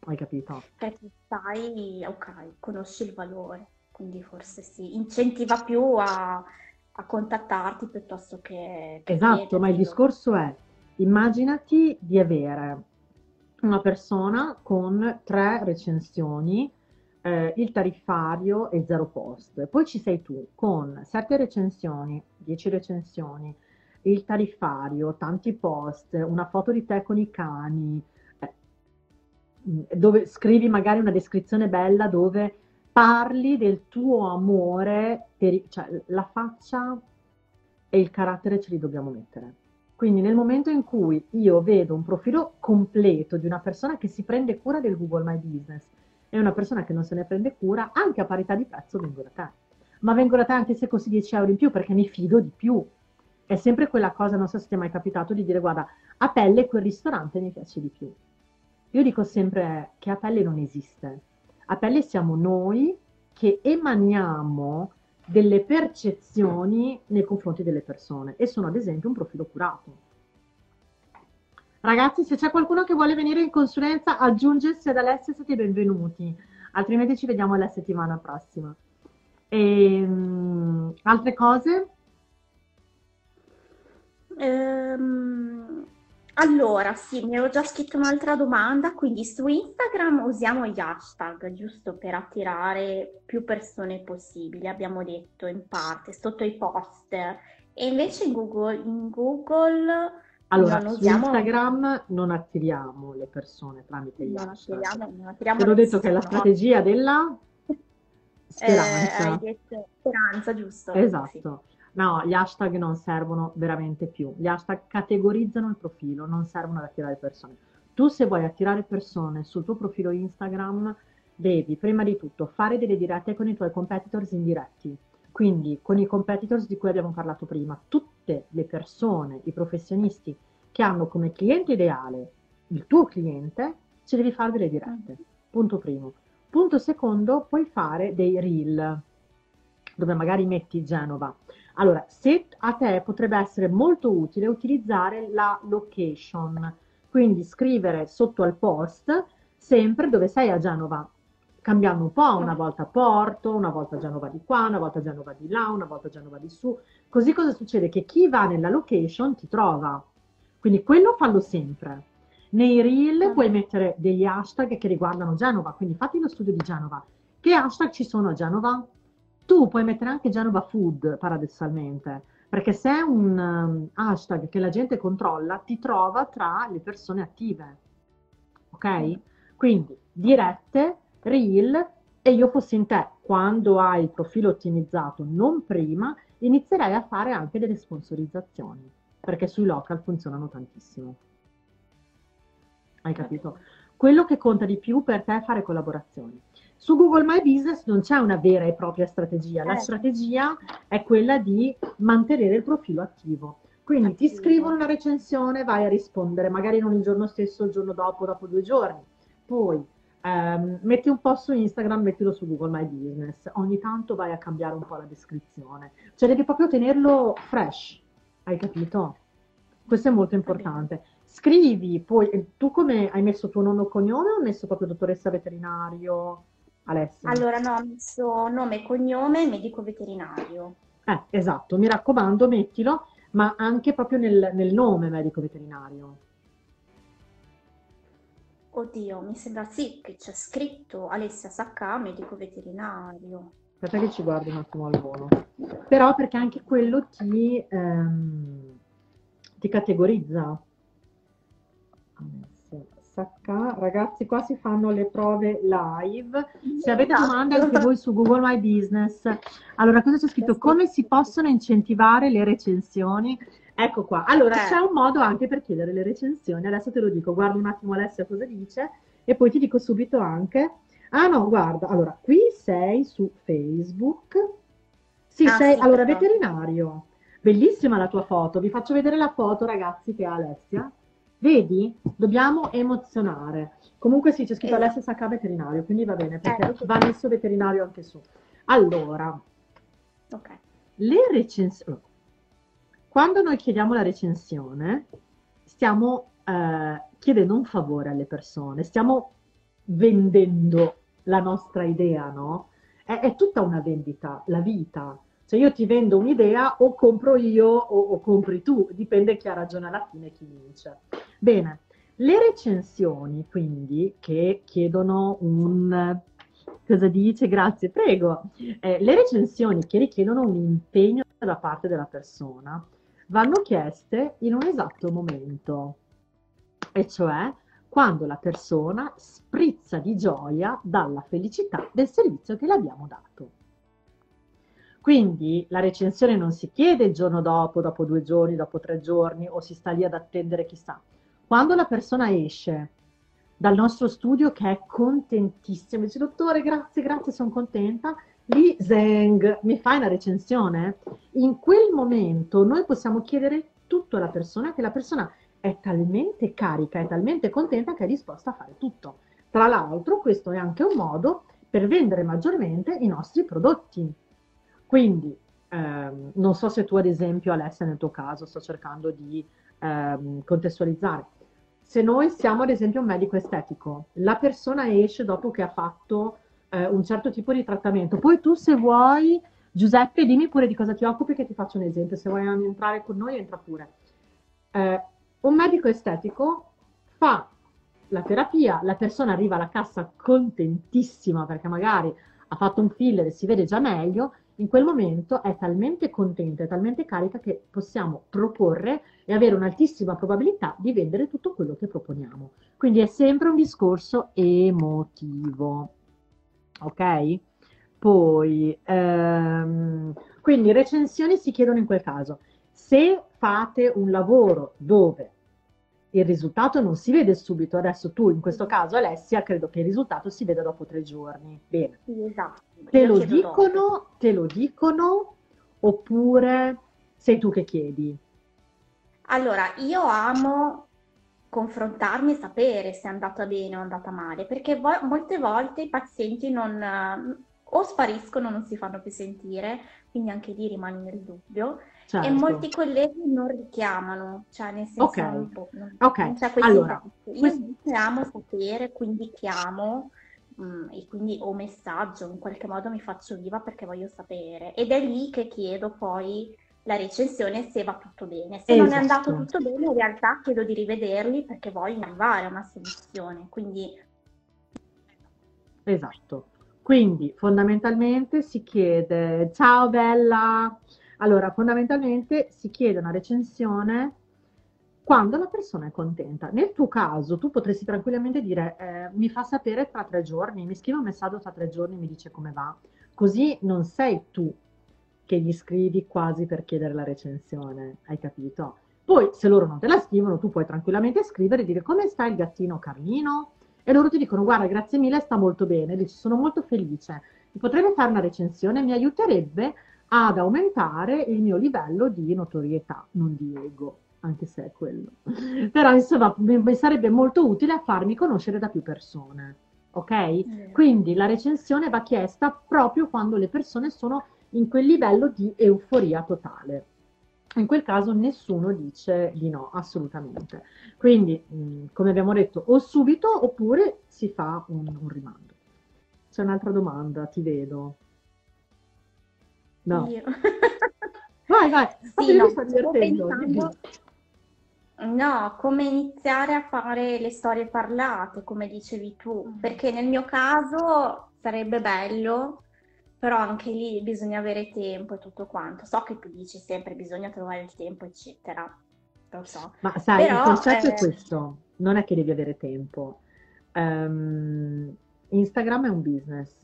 Hai capito? Perché sai, ok, conosci il valore, quindi forse sì, incentiva più a, a contattarti piuttosto che... esatto, ma il discorso è, immaginati di avere una persona con tre recensioni eh, il tariffario e zero post. Poi ci sei tu con sette recensioni, dieci recensioni, il tariffario, tanti post, una foto di te con i cani, eh, dove scrivi magari una descrizione bella dove parli del tuo amore, per, cioè la faccia e il carattere ce li dobbiamo mettere. Quindi nel momento in cui io vedo un profilo completo di una persona che si prende cura del Google My Business, è una persona che non se ne prende cura, anche a parità di prezzo vengo da te. Ma vengo da te anche se costi 10 euro in più perché mi fido di più. È sempre quella cosa, non so se ti è mai capitato, di dire guarda, a pelle quel ristorante mi piace di più. Io dico sempre che a pelle non esiste. A pelle siamo noi che emaniamo delle percezioni nei confronti delle persone e sono ad esempio un profilo curato. Ragazzi, se c'è qualcuno che vuole venire in consulenza, aggiungersi ad Alessia, siete benvenuti. Altrimenti ci vediamo la settimana prossima. E, um, altre cose? Ehm, allora, sì, mi ero già scritto un'altra domanda, quindi su Instagram usiamo gli hashtag giusto per attirare più persone possibili, abbiamo detto in parte, sotto i post. E invece in Google, in Google allora, su usiamo... Instagram non attiriamo le persone tramite gli non hashtag. Attiriamo, non attiriamo Te l'ho detto che è la strategia della speranza. Eh, hai detto speranza, giusto? Esatto. Sì. No, gli hashtag non servono veramente più. Gli hashtag categorizzano il profilo, non servono ad attirare persone. Tu se vuoi attirare persone sul tuo profilo Instagram, devi prima di tutto fare delle dirette con i tuoi competitors indiretti quindi con i competitors di cui abbiamo parlato prima, tutte le persone, i professionisti che hanno come cliente ideale il tuo cliente, ci devi fare delle dirette. Punto primo. Punto secondo, puoi fare dei reel dove magari metti Genova. Allora, se a te potrebbe essere molto utile utilizzare la location, quindi scrivere sotto al post sempre dove sei a Genova, cambiando un po', una volta Porto, una volta Genova di qua, una volta Genova di là, una volta Genova di su. Così cosa succede? Che chi va nella location ti trova. Quindi quello fallo sempre. Nei reel puoi mettere degli hashtag che riguardano Genova, quindi fatti lo studio di Genova. Che hashtag ci sono a Genova? Tu puoi mettere anche Genova Food, paradossalmente, perché se è un um, hashtag che la gente controlla, ti trova tra le persone attive. Ok? Quindi dirette Reel e io fossi in te, quando hai il profilo ottimizzato, non prima, inizierei a fare anche delle sponsorizzazioni, perché sui local funzionano tantissimo. Hai capito? Quello che conta di più per te è fare collaborazioni. Su Google My Business non c'è una vera e propria strategia, la eh. strategia è quella di mantenere il profilo attivo. Quindi attivo. ti scrivono una recensione, vai a rispondere, magari non il giorno stesso, il giorno dopo, dopo due giorni. Poi Um, metti un post su Instagram, mettilo su Google My Business. Ogni tanto vai a cambiare un po' la descrizione. Cioè devi proprio tenerlo fresh, hai capito? Questo è molto importante. Scrivi, poi eh, tu come hai messo tuo nome o cognome o hai messo proprio dottoressa veterinario? Alessia? Allora no, ho messo nome e cognome medico veterinario. Eh, esatto, mi raccomando, mettilo, ma anche proprio nel, nel nome medico veterinario. Oddio, mi sembra sì che c'è scritto Alessia Sacca, medico veterinario. Aspetta che ci guardo un attimo al volo. Però perché anche quello ti, ehm, ti categorizza. Sacca, ragazzi, qua si fanno le prove live. Se avete Esatto. domande anche voi su Google My Business. Allora, cosa c'è scritto? Come si possono incentivare le recensioni? Ecco qua. Allora, Eh. c'è un modo anche per chiedere le recensioni. Adesso te lo dico, guarda un attimo Alessia cosa dice e poi ti dico subito anche. Ah no, guarda, allora, qui sei su Facebook. Sì, Ah, sei sì, allora perfetto. veterinario. Bellissima la tua foto. Vi faccio vedere la foto, ragazzi, che ha Alessia. Vedi? Dobbiamo emozionare. Comunque sì, c'è scritto Esatto. Alessia Sacca veterinario, quindi va bene, perché Ecco. va messo veterinario anche su. Allora, Ok. le recensioni. Quando noi chiediamo la recensione, stiamo eh, chiedendo un favore alle persone, stiamo vendendo la nostra idea, no? È, è tutta una vendita, la vita. Cioè io ti vendo un'idea o compro io o, o compri tu, dipende chi ha ragione alla fine, chi vince. Bene, le recensioni quindi che chiedono un... Cosa dice? Grazie, prego. Eh, le recensioni che richiedono un impegno da parte della persona vanno chieste in un esatto momento, e cioè quando la persona sprizza di gioia dalla felicità del servizio che le abbiamo dato. Quindi la recensione non si chiede il giorno dopo, dopo due giorni, dopo tre giorni o si sta lì ad attendere chissà. Quando la persona esce dal nostro studio che è contentissima, dice dottore grazie, grazie, sono contenta, lì zeng, mi fai una recensione? In quel momento noi possiamo chiedere tutto alla persona, che la persona è talmente carica, è talmente contenta che è disposta a fare tutto. Tra l'altro questo è anche un modo per vendere maggiormente i nostri prodotti. Quindi, ehm, non so se tu ad esempio Alessia nel tuo caso sto cercando di ehm, contestualizzare. Se noi siamo ad esempio un medico estetico, la persona esce dopo che ha fatto eh, un certo tipo di trattamento, poi tu se vuoi, Giuseppe, dimmi pure di cosa ti occupi che ti faccio un esempio, se vuoi entrare con noi entra pure. Eh, un medico estetico fa la terapia, la persona arriva alla cassa contentissima perché magari ha fatto un filler e si vede già meglio, in quel momento è talmente contenta, è talmente carica che possiamo proporre e avere un'altissima probabilità di vendere tutto quello che proponiamo. Quindi è sempre un discorso emotivo. Ok? Poi, ehm, quindi recensioni si chiedono in quel caso. Se fate un lavoro dove il risultato non si vede subito, adesso tu in questo caso Alessia, credo che il risultato si veda dopo tre giorni. Bene. Esatto. Te lo chiedo dopo. dicono, te lo dicono, oppure sei tu che chiedi? Allora, io amo confrontarmi e sapere se è andata bene o è andata male, perché vo- molte volte i pazienti non, eh, o spariscono, non si fanno più sentire, quindi anche lì rimani nel dubbio. E Certo. molti colleghi non richiamano, cioè nel senso Ok. non, può- non- Ok, non allora. Io questo- amo sapere, quindi chiamo mm, e quindi o messaggio, in qualche modo mi faccio viva perché voglio sapere. Ed è lì che chiedo poi la recensione se va tutto bene. Se non è andato Esatto. tutto bene, in realtà chiedo di rivederli perché voglio arrivare a una soluzione. Quindi Esatto. Quindi fondamentalmente si chiede, ciao bella, allora fondamentalmente si chiede una recensione quando la persona è contenta. Nel tuo caso tu potresti tranquillamente dire, eh, mi fa sapere tra tre giorni, mi scrive un messaggio tra tre giorni, mi dice come va. Così non sei tu che gli scrivi quasi per chiedere la recensione, hai capito? Poi se loro non te la scrivono, tu puoi tranquillamente scrivere e dire come sta il gattino Carlino? E loro ti dicono, guarda, grazie mille, sta molto bene, dici, sono molto felice, potrebbe fare una recensione, mi aiuterebbe ad aumentare il mio livello di notorietà, non di ego, anche se è quello. Però insomma, mi sarebbe molto utile a farmi conoscere da più persone, ok? Quindi la recensione va chiesta proprio quando le persone sono in quel livello di euforia totale. In quel caso nessuno dice di no, assolutamente. Quindi, mh, come abbiamo detto, o subito oppure si fa un, un rimando. C'è un'altra domanda, ti vedo. No, io... vai, vai. Sì, no, stavo pensando, No, come iniziare a fare le storie parlate, come dicevi tu, Mm. perché nel mio caso sarebbe bello, però anche lì bisogna avere tempo e tutto quanto. So che tu dici sempre bisogna trovare il tempo, eccetera, lo so. Ma sai, il Però, concetto è eh, questo, non è che devi avere tempo. Ehm, Instagram è un business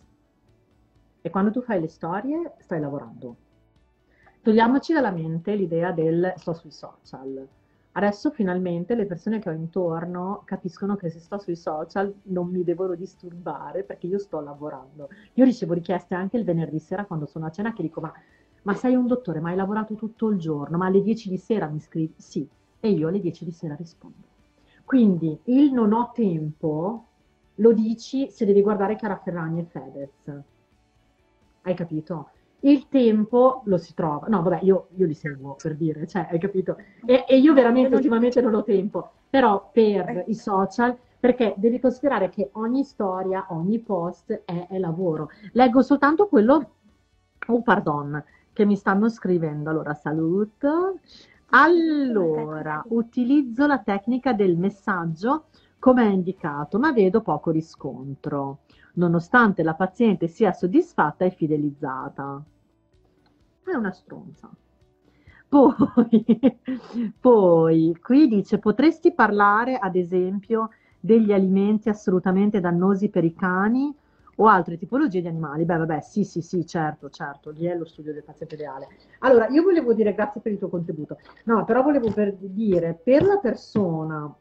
e quando tu fai le storie stai lavorando. Togliamoci dalla mente l'idea del sto sui social. Adesso finalmente le persone che ho intorno capiscono che se sto sui social non mi devono disturbare perché io sto lavorando. Io ricevo richieste anche il venerdì sera quando sono a cena che dico ma, ma sei un dottore, ma hai lavorato tutto il giorno, ma alle 10 di sera mi scrivi? Sì, e io alle 10 di sera rispondo. Quindi il non ho tempo lo dici se devi guardare Chiara Ferragni e Fedez. Hai capito? Il tempo lo si trova. No, vabbè, io, io li seguo per dire, cioè, hai capito? E, e io veramente ultimamente non ho tempo, però per i social, perché devi considerare che ogni storia, ogni post è, è lavoro. Leggo soltanto quello, oh pardon, che mi stanno scrivendo. Allora, saluto. Allora, utilizzo la tecnica del messaggio come è indicato, ma vedo poco riscontro, nonostante la paziente sia soddisfatta e fidelizzata. È una stronza. Poi, poi, qui dice, potresti parlare, ad esempio, degli alimenti assolutamente dannosi per i cani o altre tipologie di animali? Beh, vabbè, sì, sì, sì, certo, certo, lì è lo studio del paziente ideale. Allora, io volevo dire grazie per il tuo contributo. No, però volevo per dire, per la persona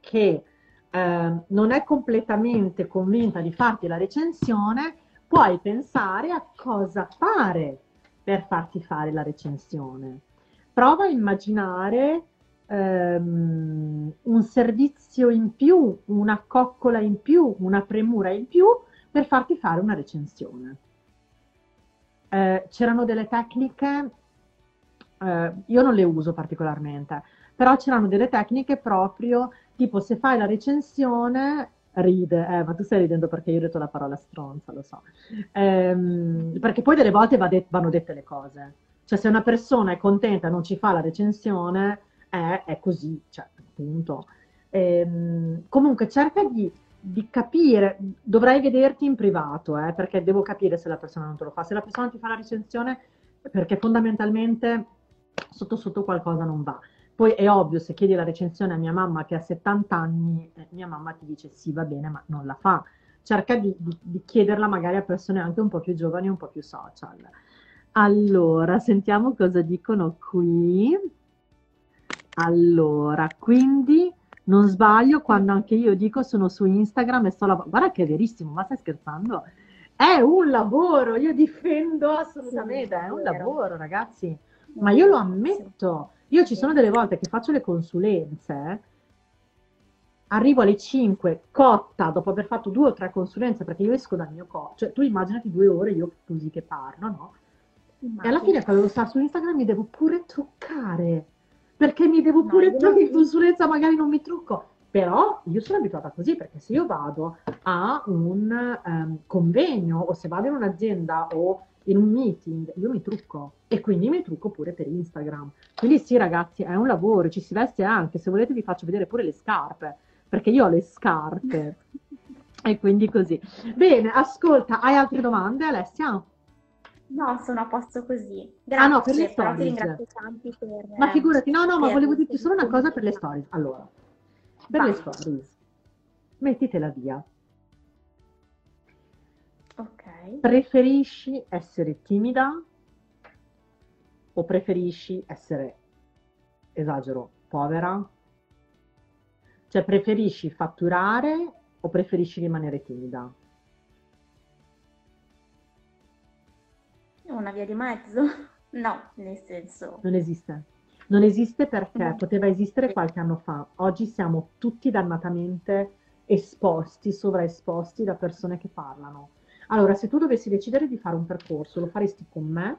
che eh, non è completamente convinta di farti la recensione, puoi pensare a cosa fare per farti fare la recensione. Prova a immaginare ehm, un servizio in più, una coccola in più, una premura in più per farti fare una recensione. Eh, c'erano delle tecniche, eh, io non le uso particolarmente, però c'erano delle tecniche proprio tipo se fai la recensione ride, eh, ma tu stai ridendo perché io ho detto la parola stronza, lo so. Ehm, perché poi delle volte va det- vanno dette le cose. Cioè se una persona è contenta e non ci fa la recensione, è, è così, cioè, appunto. Ehm, comunque cerca di, di capire, dovrei vederti in privato, eh, perché devo capire se la persona non te lo fa. Se la persona ti fa la recensione, perché fondamentalmente sotto sotto qualcosa non va. Poi è ovvio, se chiedi la recensione a mia mamma che ha 70 anni, eh, mia mamma ti dice sì, va bene, ma non la fa. Cerca di, di- di chiederla magari a persone anche un po' più giovani, un po' più social. Allora, sentiamo cosa dicono qui. Allora, quindi non sbaglio quando anche io dico sono su Instagram e sto lavorando. Guarda che è verissimo, ma stai scherzando? È un lavoro, io difendo assolutamente, Sì, è un vero. lavoro, ragazzi. Ma io lo ammetto, io ci sono delle volte che faccio le consulenze, arrivo alle 5 cotta dopo aver fatto due o tre consulenze perché io esco dal mio corpo, cioè tu immaginati due ore io così che parlo, no? E alla fine quando sto su Instagram mi devo pure truccare, perché mi devo No, pure io truccare, in consulenza magari non mi trucco, però io sono abituata così perché se io vado a un ehm, convegno o se vado in un'azienda o in un meeting, io mi trucco e quindi mi trucco pure per Instagram. Quindi sì ragazzi, è un lavoro, ci si veste anche, se volete vi faccio vedere pure le scarpe, perché io ho le scarpe e quindi così. Bene, ascolta, hai altre domande Alessia? No, sono a posto così. Ah, no, per le Grazie, stories. per... Ma figurati, no, no, ma volevo dirti solo una cosa per le stories. Allora, per le Vai. stories, mettitela via. Preferisci essere timida o preferisci essere, esagero, povera? Cioè, preferisci fatturare o preferisci rimanere timida? Una via di mezzo? No, nel senso... Non esiste. Non esiste perché poteva esistere qualche anno fa. Oggi siamo tutti dannatamente esposti, sovraesposti da persone che parlano. Allora, se tu dovessi decidere di fare un percorso, lo faresti con me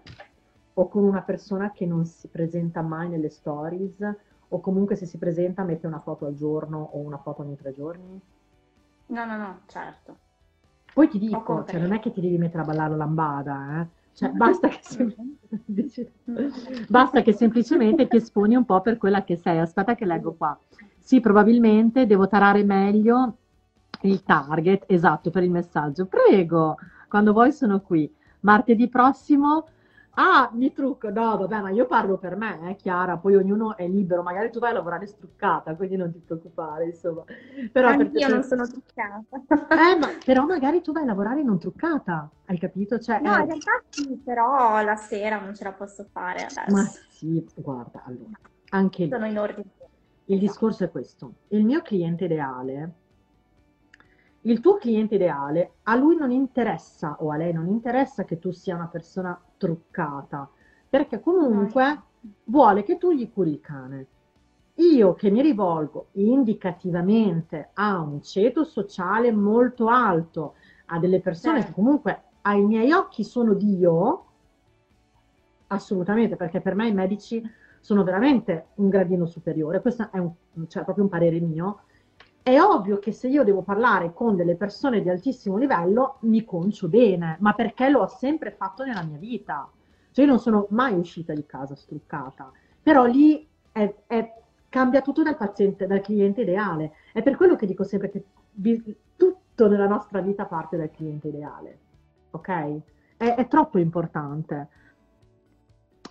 o con una persona che non si presenta mai nelle stories o comunque se si presenta mette una foto al giorno o una foto ogni tre giorni? No, no, no, certo. Poi ti dico, cioè non è che ti devi mettere a ballare la lambada, eh. Cioè, basta che, sem- basta che semplicemente ti esponi un po' per quella che sei. Aspetta che leggo qua. Sì, probabilmente devo tarare meglio il target, esatto, per il messaggio. Prego, quando vuoi sono qui. Martedì prossimo Ah, mi trucco, no, vabbè, ma io parlo per me, eh, Chiara, poi ognuno è libero, magari tu vai a lavorare struccata, quindi non ti preoccupare, insomma. Però Anch'io non sono truccata. Eh, ma però magari tu vai a lavorare non truccata, hai capito? Cioè, no, eh... in realtà sì, però la sera non ce la posso fare adesso. Ma sì, guarda, allora, anche lì. Sono in ordine. Il discorso è questo, il mio cliente ideale il tuo cliente ideale, a lui non interessa o a lei non interessa che tu sia una persona truccata, perché comunque vuole che tu gli curi il cane. Io che mi rivolgo indicativamente a un ceto sociale molto alto, a delle persone certo. che comunque ai miei occhi sono Dio, assolutamente, perché per me i medici sono veramente un gradino superiore, questo è un, cioè, proprio un parere mio, è ovvio che se io devo parlare con delle persone di altissimo livello mi concio bene, ma perché lo ho sempre fatto nella mia vita. Cioè io non sono mai uscita di casa struccata, però lì è, è, cambia tutto dal paziente, dal cliente ideale. È per quello che dico sempre che tutto nella nostra vita parte dal cliente ideale, ok? È, è troppo importante.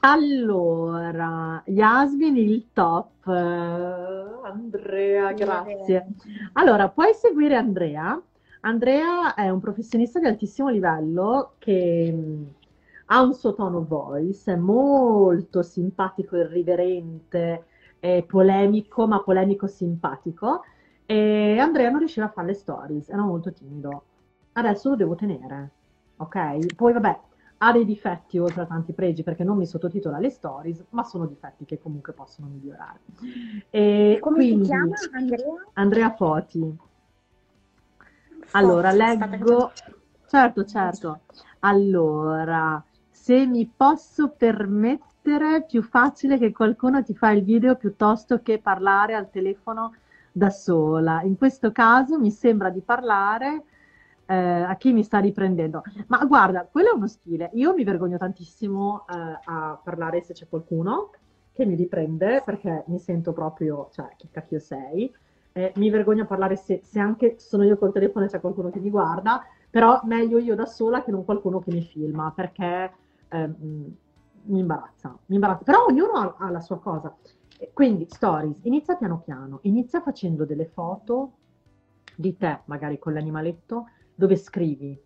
Allora, Yasmin il top. Andrea, grazie. Allora, puoi seguire Andrea. Andrea è un professionista di altissimo livello che mm, ha un suo tono voice, è molto simpatico, irriverente, polemico, ma polemico simpatico. E Andrea non riusciva a fare le stories, era molto timido. Adesso lo devo tenere, ok? Poi vabbè, ha dei difetti oltre a tanti pregi perché non mi sottotitola le stories, ma sono difetti che comunque possono migliorare. E Come quindi, si chiama Andrea? Andrea Foti. Allora, leggo... Certo, certo. Allora, se mi posso permettere, è più facile che qualcuno ti fa il video piuttosto che parlare al telefono da sola. In questo caso mi sembra di parlare eh, a chi mi sta riprendendo. Ma guarda, quello è uno stile. Io mi vergogno tantissimo eh, a parlare se c'è qualcuno che mi riprende perché mi sento proprio, cioè, chi cacchio sei. Eh, mi vergogno a parlare se, se, anche sono io col telefono e c'è qualcuno che mi guarda, però meglio io da sola che non qualcuno che mi filma perché ehm, mi imbarazza, mi imbarazza. Però ognuno ha, ha la sua cosa. Quindi, stories, inizia piano piano, inizia facendo delle foto di te, magari con l'animaletto, dove scrivi.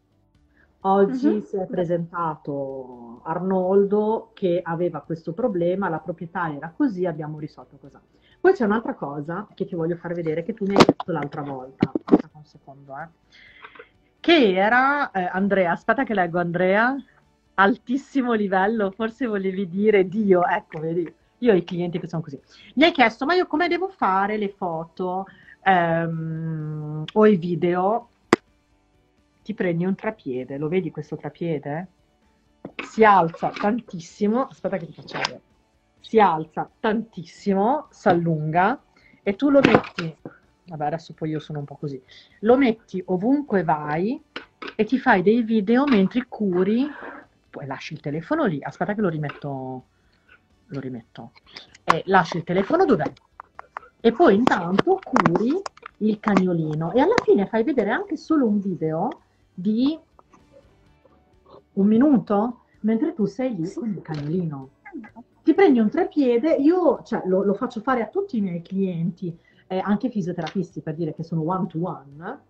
Oggi uh-huh. si è presentato Arnoldo che aveva questo problema, la proprietaria era così, abbiamo risolto così. Poi c'è un'altra cosa che ti voglio far vedere che tu mi hai detto l'altra volta, un secondo, eh. che era, eh, Andrea, aspetta che leggo Andrea, altissimo livello, forse volevi dire Dio, ecco, vedi, io ho i clienti che sono così. Mi hai chiesto, ma io come devo fare le foto ehm, o i video ti prendi un trapiede, lo vedi questo trapiede? Si alza tantissimo, aspetta che ti faccio vedere, si alza tantissimo, si allunga e tu lo metti, vabbè adesso poi io sono un po' così, lo metti ovunque vai e ti fai dei video mentre curi, poi lasci il telefono lì, aspetta che lo rimetto, lo rimetto, e lasci il telefono dov'è? E poi intanto curi il cagnolino e alla fine fai vedere anche solo un video di un minuto mentre tu sei lì con il cagnolino. Ti prendi un trepiede, io cioè, lo, lo, faccio fare a tutti i miei clienti, eh, anche fisioterapisti, per dire che sono one to one,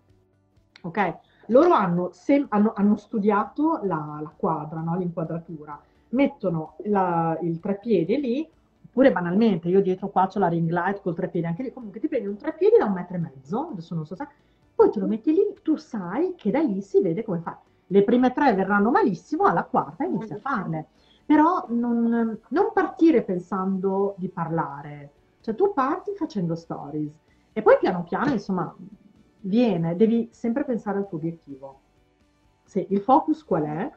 ok? Loro hanno, sem- hanno, hanno studiato la, la quadra, no? l'inquadratura, mettono la, il trepiede lì, oppure banalmente, io dietro qua ho la ring light col trepiede, anche lì comunque ti prendi un trepiede da un metro e mezzo, adesso non so se poi te lo metti lì, tu sai che da lì si vede come fai. Le prime tre verranno malissimo, alla quarta inizi a farle. Però non, non partire pensando di parlare, cioè tu parti facendo stories e poi piano piano, insomma, viene, devi sempre pensare al tuo obiettivo. Se il focus qual è?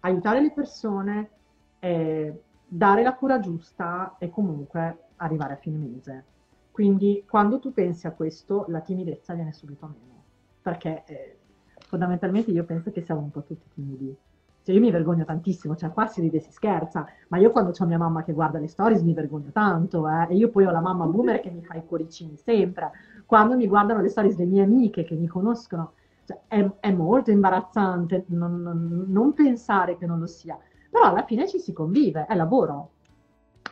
Aiutare le persone, eh, dare la cura giusta e comunque arrivare a fine mese. Quindi quando tu pensi a questo, la timidezza viene subito meno, perché eh, fondamentalmente io penso che siamo un po' tutti timidi. cioè io mi vergogno tantissimo, cioè qua si ride e si scherza, ma io quando ho mia mamma che guarda le stories mi vergogno tanto, eh, e io poi ho la mamma boomer che mi fa i cuoricini sempre, quando mi guardano le stories delle mie amiche che mi conoscono, cioè, è, è, molto imbarazzante non, non, non pensare che non lo sia, però alla fine ci si convive, è lavoro,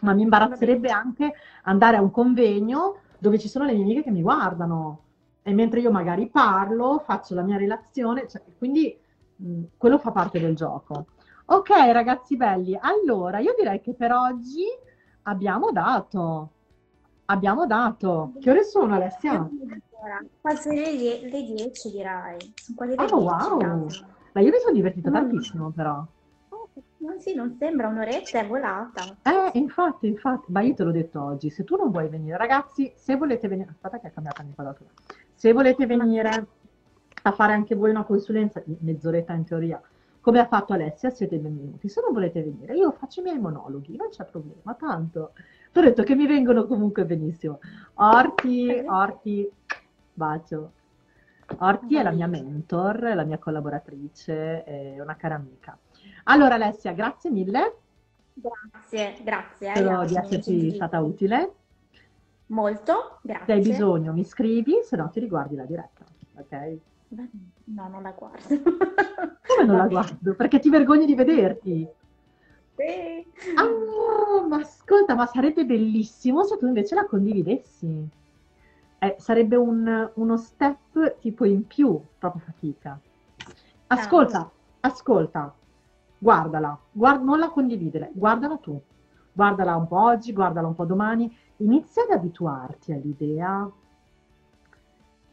ma mi imbarazzerebbe anche andare a un convegno dove ci sono le mie amiche che mi guardano, e mentre io magari parlo, faccio la mia relazione, cioè, quindi Mm, quello fa parte del gioco. Ok, ragazzi belli, allora io direi che per oggi abbiamo dato. Abbiamo dato. Che ore sono, Alessia? Quasi le, le 10 direi. Sono quasi le oh, 10. wow! Ma io mi sono divertita no. tantissimo però. No, sì, non sembra un'oretta, è volata. Eh, infatti, infatti, ma io te l'ho detto oggi, se tu non vuoi venire, ragazzi, se volete venire, aspetta che è cambiata l'inquadratura, se volete venire a fare anche voi una consulenza di mezz'oretta in teoria, come ha fatto Alessia, siete benvenuti. Se non volete venire, io faccio i miei monologhi, non c'è problema, tanto. Ti ho detto che mi vengono comunque benissimo. Orti, Orti, bacio. Orti è la mia mentor, la mia collaboratrice, è una cara amica. Allora Alessia, grazie mille. Grazie, grazie. Spero eh, di esserci stata utile. Molto, grazie. Se hai bisogno mi scrivi, se no ti riguardi la diretta, ok? No, non la guardo. Come non la guardo? Perché ti vergogni di vederti? Sì. Ah, ma ascolta, ma sarebbe bellissimo se tu invece la condividessi. Eh, sarebbe un, uno step tipo in più, proprio fatica. Ascolta, ascolta, guardala, guard- non la condividere, guardala tu. Guardala un po' oggi, guardala un po' domani. Inizia ad abituarti all'idea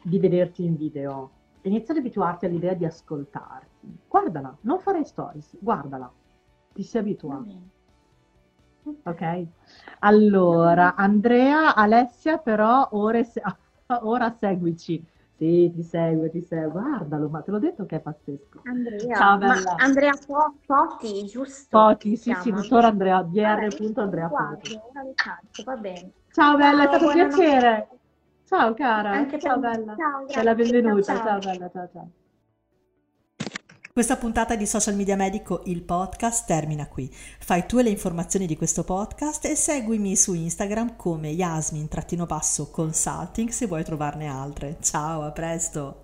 di vederti in video inizia ad abituarti all'idea di ascoltarti. Guardala, non fare stories, guardala, ti si abitua. Ok? Allora, Andrea, Alessia, però ora, se- ora seguici. Sì, ti seguo, ti seguo. Guardalo, ma te l'ho detto che è pazzesco. Andrea, Ciao, bella. Andrea Poti, giusto? Poti, sì, sì, dottor Andrea, dr.andrea Poti. Va bene. Ciao, bella, è stato un piacere. Ciao cara, ciao bella. Ciao, Sei la benvenuta, ciao. ciao bella, ciao ciao. Questa puntata di Social Media Medico, il podcast, termina qui. Fai tu le informazioni di questo podcast e seguimi su Instagram come Yasmin-consulting se vuoi trovarne altre. Ciao, a presto!